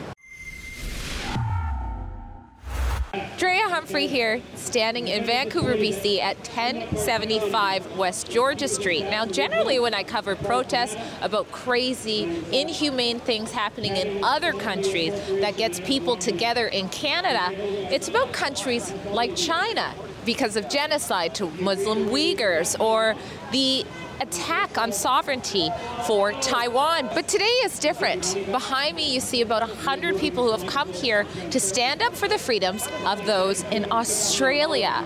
Drea Humphrey here, standing in Vancouver, BC at 1075 West Georgia Street. Now, generally, when I cover protests about crazy, inhumane things happening in other countries that gets people together in Canada, it's about countries like China because of genocide to Muslim Uyghurs or the attack on sovereignty for Taiwan. But today is different. Behind me, you see about 100 people who have come here to stand up for the freedoms of those in Australia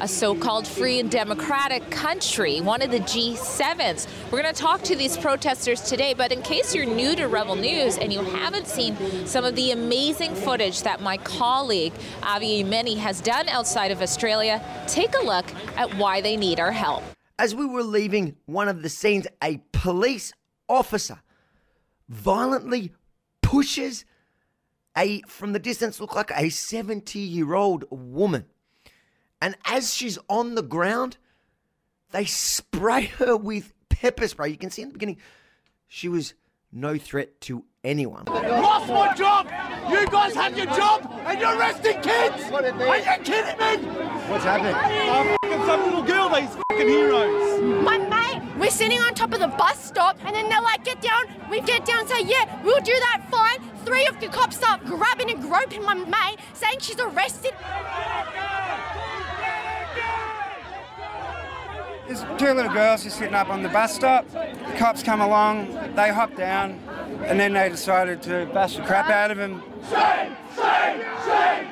a so called free and democratic country, one of the G7s. We're going to talk to these protesters today, but in case you're new to Rebel News and you haven't seen some of the amazing footage that my colleague Avi Yemini has done outside of Australia, take a look at why they need our help. As we were leaving one of the scenes, a police officer violently pushes a, from the distance, look like a 70 year old woman. And as she's on the ground, they spray her with pepper spray. You can see in the beginning, she was no threat to anyone. Lost my job! You guys have your job and you're arresting kids! Are you kidding me? What's happening? Oh, some little girl, these fucking heroes. My mate, we're sitting on top of the bus stop and then they're like, get down. We get down say, yeah, we'll do that, fine. Three of the cops start grabbing and groping my mate, saying she's arrested. There's two little girls just sitting up on the bus stop. The cops come along, they hop down, and then they decided to bash the crap out of him. Shame, shame, shame,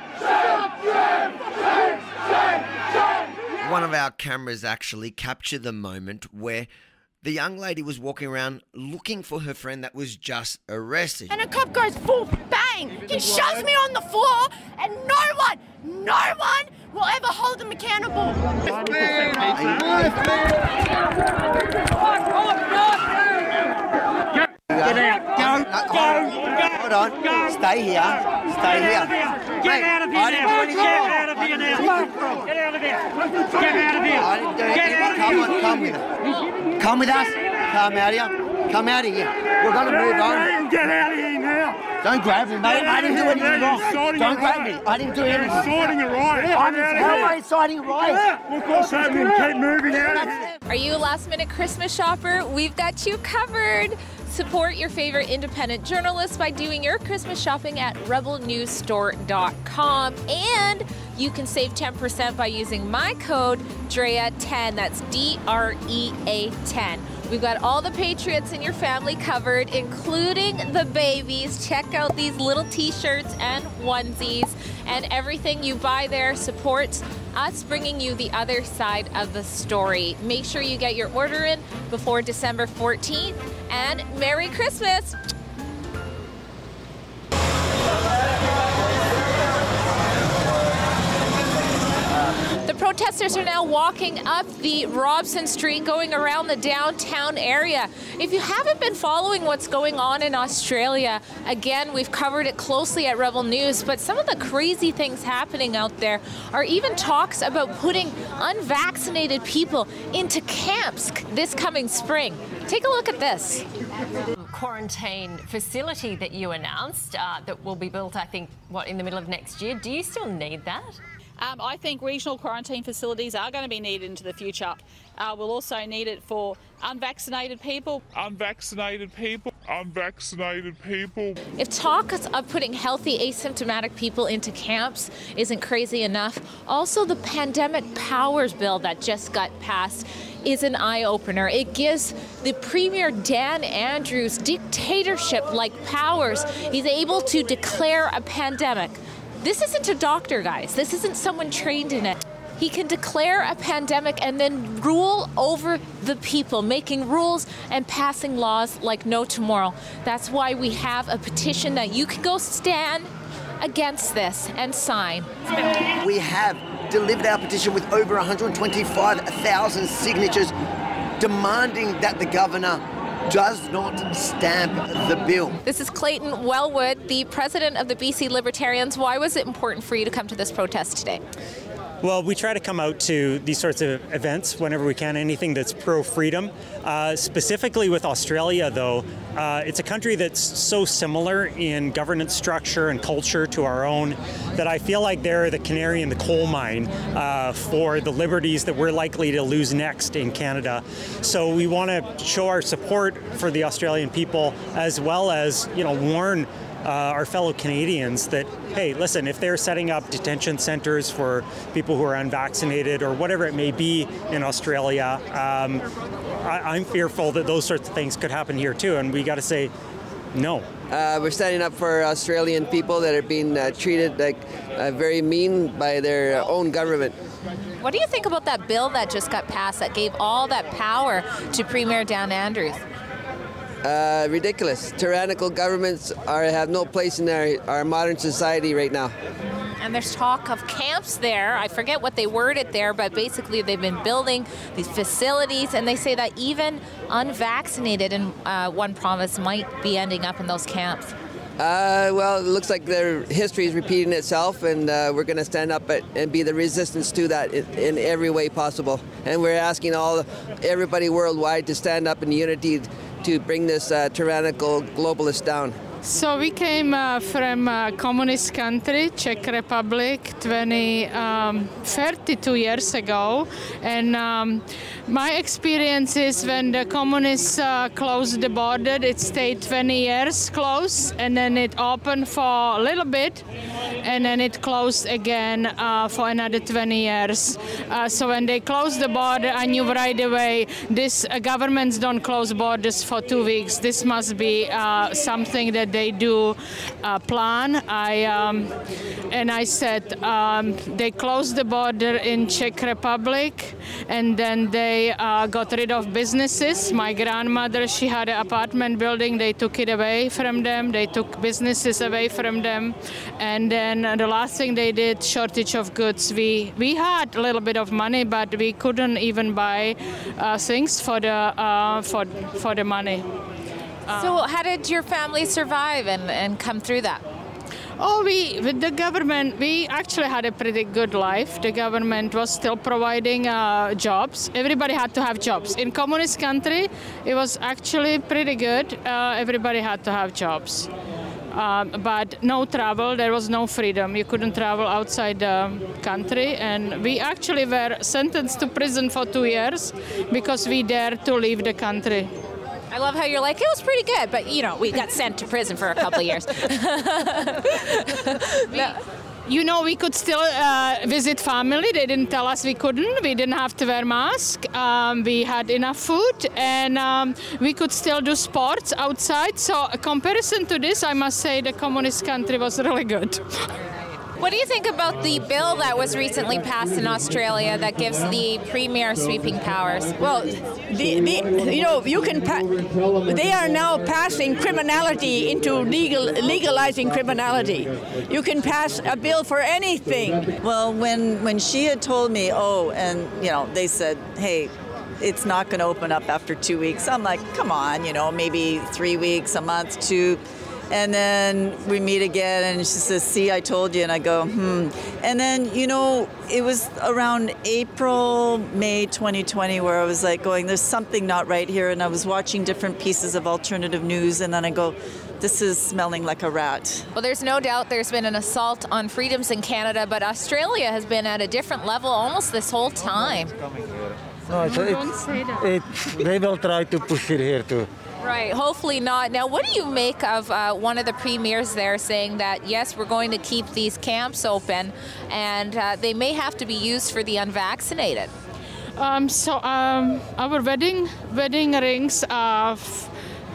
One of our cameras actually captured the moment where the young lady was walking around looking for her friend that was just arrested. And a cop goes full bang. He shoves me on the floor, and no one, no one will ever hold him accountable. Get out. Go, go, go. Hold on. Stay here. Stay here. Get out of here now. Get out of here now. Get out of here. Get out of here. I didn't do Get out of Come on, come with us. Come with us. Come out here. Come out of here. We're going to move on. Get out of here now. Don't grab me, mate. I didn't do anything wrong. Don't grab me. I didn't do anything. Inciting a riot. I'm Get out of how here. am I inciting a riot? Look what's happening. Keep moving out of here. Are you a last minute Christmas shopper? We've got you covered. Support your favorite independent journalists by doing your Christmas shopping at rebelnewsstore.com. And you can save 10% by using my code DREA10. That's D R E A 10. We've got all the Patriots in your family covered, including the babies. Check out these little t shirts and onesies. And everything you buy there supports us bringing you the other side of the story. Make sure you get your order in before December 14th. And Merry Christmas! Protesters are now walking up the Robson Street, going around the downtown area. If you haven't been following what's going on in Australia, again, we've covered it closely at Rebel News, but some of the crazy things happening out there are even talks about putting unvaccinated people into camps this coming spring. Take a look at this. quarantine facility that you announced uh, that will be built, I think, what, in the middle of next year. Do you still need that? Um, I think regional quarantine facilities are going to be needed into the future. Uh, we'll also need it for unvaccinated people. Unvaccinated people. Unvaccinated people. If talk of putting healthy asymptomatic people into camps isn't crazy enough, also the pandemic powers bill that just got passed is an eye opener. It gives the Premier Dan Andrews dictatorship like powers. He's able to declare a pandemic. This isn't a doctor, guys. This isn't someone trained in it. He can declare a pandemic and then rule over the people, making rules and passing laws like no tomorrow. That's why we have a petition that you can go stand against this and sign. We have delivered our petition with over 125,000 signatures demanding that the governor does not stamp the bill. This is Clayton Wellwood, the president of the BC Libertarians. Why was it important for you to come to this protest today? Well, we try to come out to these sorts of events whenever we can, anything that's pro freedom. Uh, specifically with Australia, though, uh, it's a country that's so similar in governance structure and culture to our own that I feel like they're the canary in the coal mine uh, for the liberties that we're likely to lose next in Canada. So we want to show our support for the Australian people as well as, you know, warn uh, our fellow Canadians that, hey, listen, if they're setting up detention centers for people who are unvaccinated or whatever it may be in Australia, um, I, am fearful that those sorts of things could happen here too. And we got to say, no. Uh, we're standing up for Australian people that are being uh, treated like uh, very mean by their own government. What do you think about that bill that just got passed that gave all that power to Premier Dan Andrews? Uh, ridiculous. Tyrannical governments are have no place in our, our modern society right now. And there's talk of camps there. I forget what they worded there, but basically they've been building these facilities, and they say that even unvaccinated in uh, one province might be ending up in those camps. Uh, well, it looks like their history is repeating itself, and uh, we're going to stand up at, and be the resistance to that in, in, every way possible. And we're asking all everybody worldwide to stand up in unity to bring this uh, tyrannical globalist down. So we came uh, from a communist country, Czech Republic, 20, um, 32 years ago, and um, my experience is when the communists uh, closed the border, it stayed 20 years closed, and then it opened for a little bit, and then it closed again uh, for another 20 years. Uh, so when they closed the border, I knew right away this uh, governments don't close borders for two weeks. This must be uh, something that they do uh, plan. I um, and I said um, they closed the border in Czech Republic, and then they uh, got rid of businesses. My grandmother, she had an apartment building. They took it away from them. They took businesses away from them, and then the last thing they did, shortage of goods. We we had a little bit of money, but we couldn't even buy uh, things for the uh, for for the money. So, how did your family survive and, and come through that? Oh, we with the government, we actually had a pretty good life. The government was still providing uh, jobs. Everybody had to have jobs. In communist country, it was actually pretty good. Uh, everybody had to have jobs. Um, but no travel, there was no freedom. You couldn't travel outside the country. And we actually were sentenced to prison for two years because we dared to leave the country. I love how you're like, it was pretty good, but you know, we got sent to prison for a couple of years. you know, we could still uh, visit family. They didn't tell us we couldn't. We didn't have to wear masks. Um, we had enough food, and um, we could still do sports outside. So, a comparison to this, I must say, the communist country was really good. What do you think about the bill that was recently passed in Australia that gives the premier sweeping powers? Well, the, the, you know, you can. Pa- they are now passing criminality into legal, legalizing criminality. You can pass a bill for anything. Well, when when she had told me, oh, and you know, they said, hey, it's not going to open up after two weeks. I'm like, come on, you know, maybe three weeks, a month, two. And then we meet again, and she says, See, I told you. And I go, Hmm. And then, you know, it was around April, May 2020 where I was like going, There's something not right here. And I was watching different pieces of alternative news, and then I go, this is smelling like a rat. Well, there's no doubt there's been an assault on freedoms in Canada, but Australia has been at a different level almost this whole time. No, it's, it's, it, they will try to push it here too. Right, hopefully not. Now, what do you make of uh, one of the premiers there saying that, yes, we're going to keep these camps open and uh, they may have to be used for the unvaccinated? Um, so, um, our wedding, wedding rings are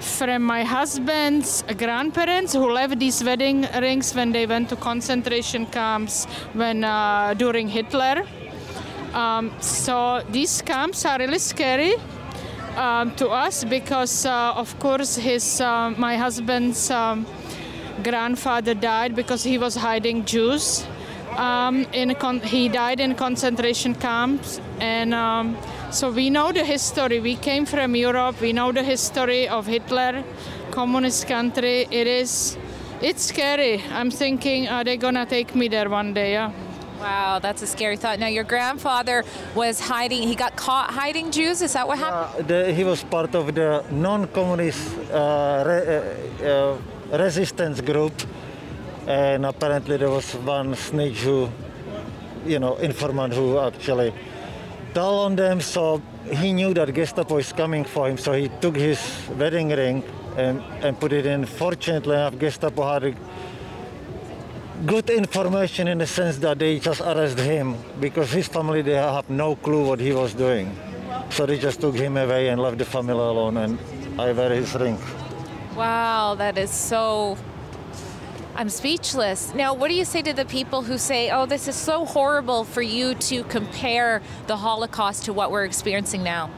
from my husband's grandparents who left these wedding rings when they went to concentration camps when uh, during Hitler. Um, so these camps are really scary um, to us because, uh, of course, his uh, my husband's um, grandfather died because he was hiding Jews. Um, in he died in concentration camps, and um, so we know the history. We came from Europe. We know the history of Hitler, communist country. It is, it's scary. I'm thinking, are they gonna take me there one day? Yeah. Wow, that's a scary thought. Now, your grandfather was hiding, he got caught hiding Jews. Is that what happened? The, he was part of the non-communist uh, re, uh, uh, resistance group, and apparently there was one snitch who, you know, informant who actually told on them. So he knew that Gestapo is coming for him. So he took his wedding ring and, and put it in. Fortunately enough, Gestapo had good information in the sense that they just arrested him because his family they have no clue what he was doing. So they just took him away and left the family alone and I wear his ring. Wow, that is so. I'm speechless. Now, what do you say to the people who say, oh, this is so horrible for you to compare the Holocaust to what we're experiencing now?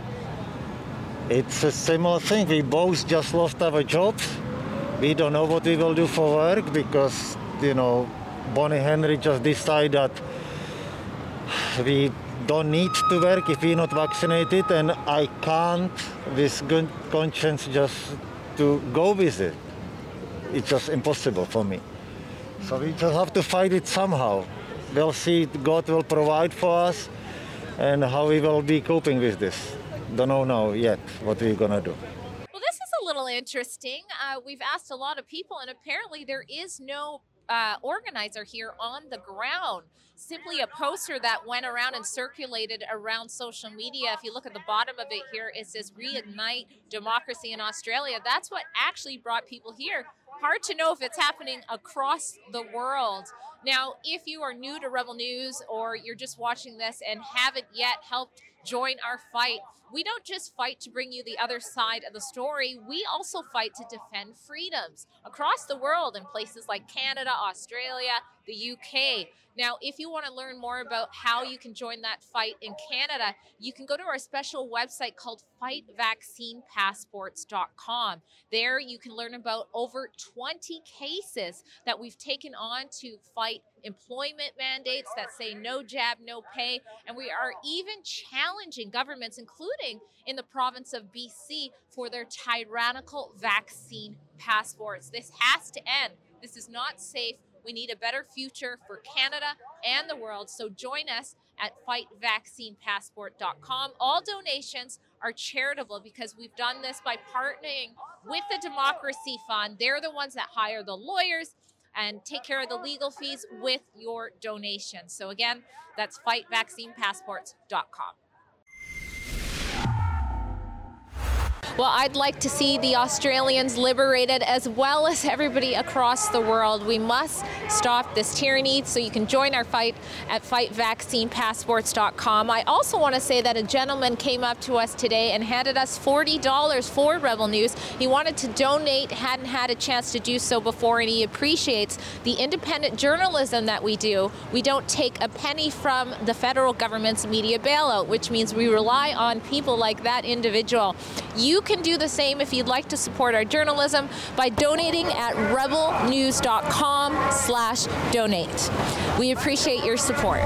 It's a similar thing. We both just lost our jobs. We don't know what we will do for work because, you know, Bonnie Henry just decided that we don't need to work if we're not vaccinated, and I can't, with good conscience, just to go with it. It's just impossible for me. So we just have to fight it somehow. We'll see God will provide for us and how we will be coping with this. Don't know now yet what we're gonna do. Well, this is a little interesting. Uh, we've asked a lot of people, and apparently there is no uh, organizer here on the ground. Simply a poster that went around and circulated around social media. If you look at the bottom of it here, it says Reignite Democracy in Australia. That's what actually brought people here. Hard to know if it's happening across the world. Now, if you are new to Rebel News or you're just watching this and haven't yet helped join our fight, we don't just fight to bring you the other side of the story, we also fight to defend freedoms across the world in places like Canada, Australia, the UK. Now, if you want to learn more about how you can join that fight in Canada, you can go to our special website called fightvaccinepassports.com. There you can learn about over 20 cases that we've taken on to fight employment mandates that say no jab, no pay. And we are even challenging governments, including in the province of BC, for their tyrannical vaccine passports. This has to end. This is not safe. We need a better future for Canada and the world. So join us at fightvaccinepassport.com. All donations are charitable because we've done this by partnering with the Democracy Fund. They're the ones that hire the lawyers and take care of the legal fees with your donations. So again, that's fightvaccinepassports.com. Well, I'd like to see the Australians liberated as well as everybody across the world. We must stop this tyranny, so you can join our fight at fightvaccinepassports.com. I also want to say that a gentleman came up to us today and handed us $40 for Rebel News. He wanted to donate, hadn't had a chance to do so before, and he appreciates the independent journalism that we do. We don't take a penny from the federal government's media bailout, which means we rely on people like that individual. You can do the same if you'd like to support our journalism by donating at rebelnews.com slash donate. We appreciate your support.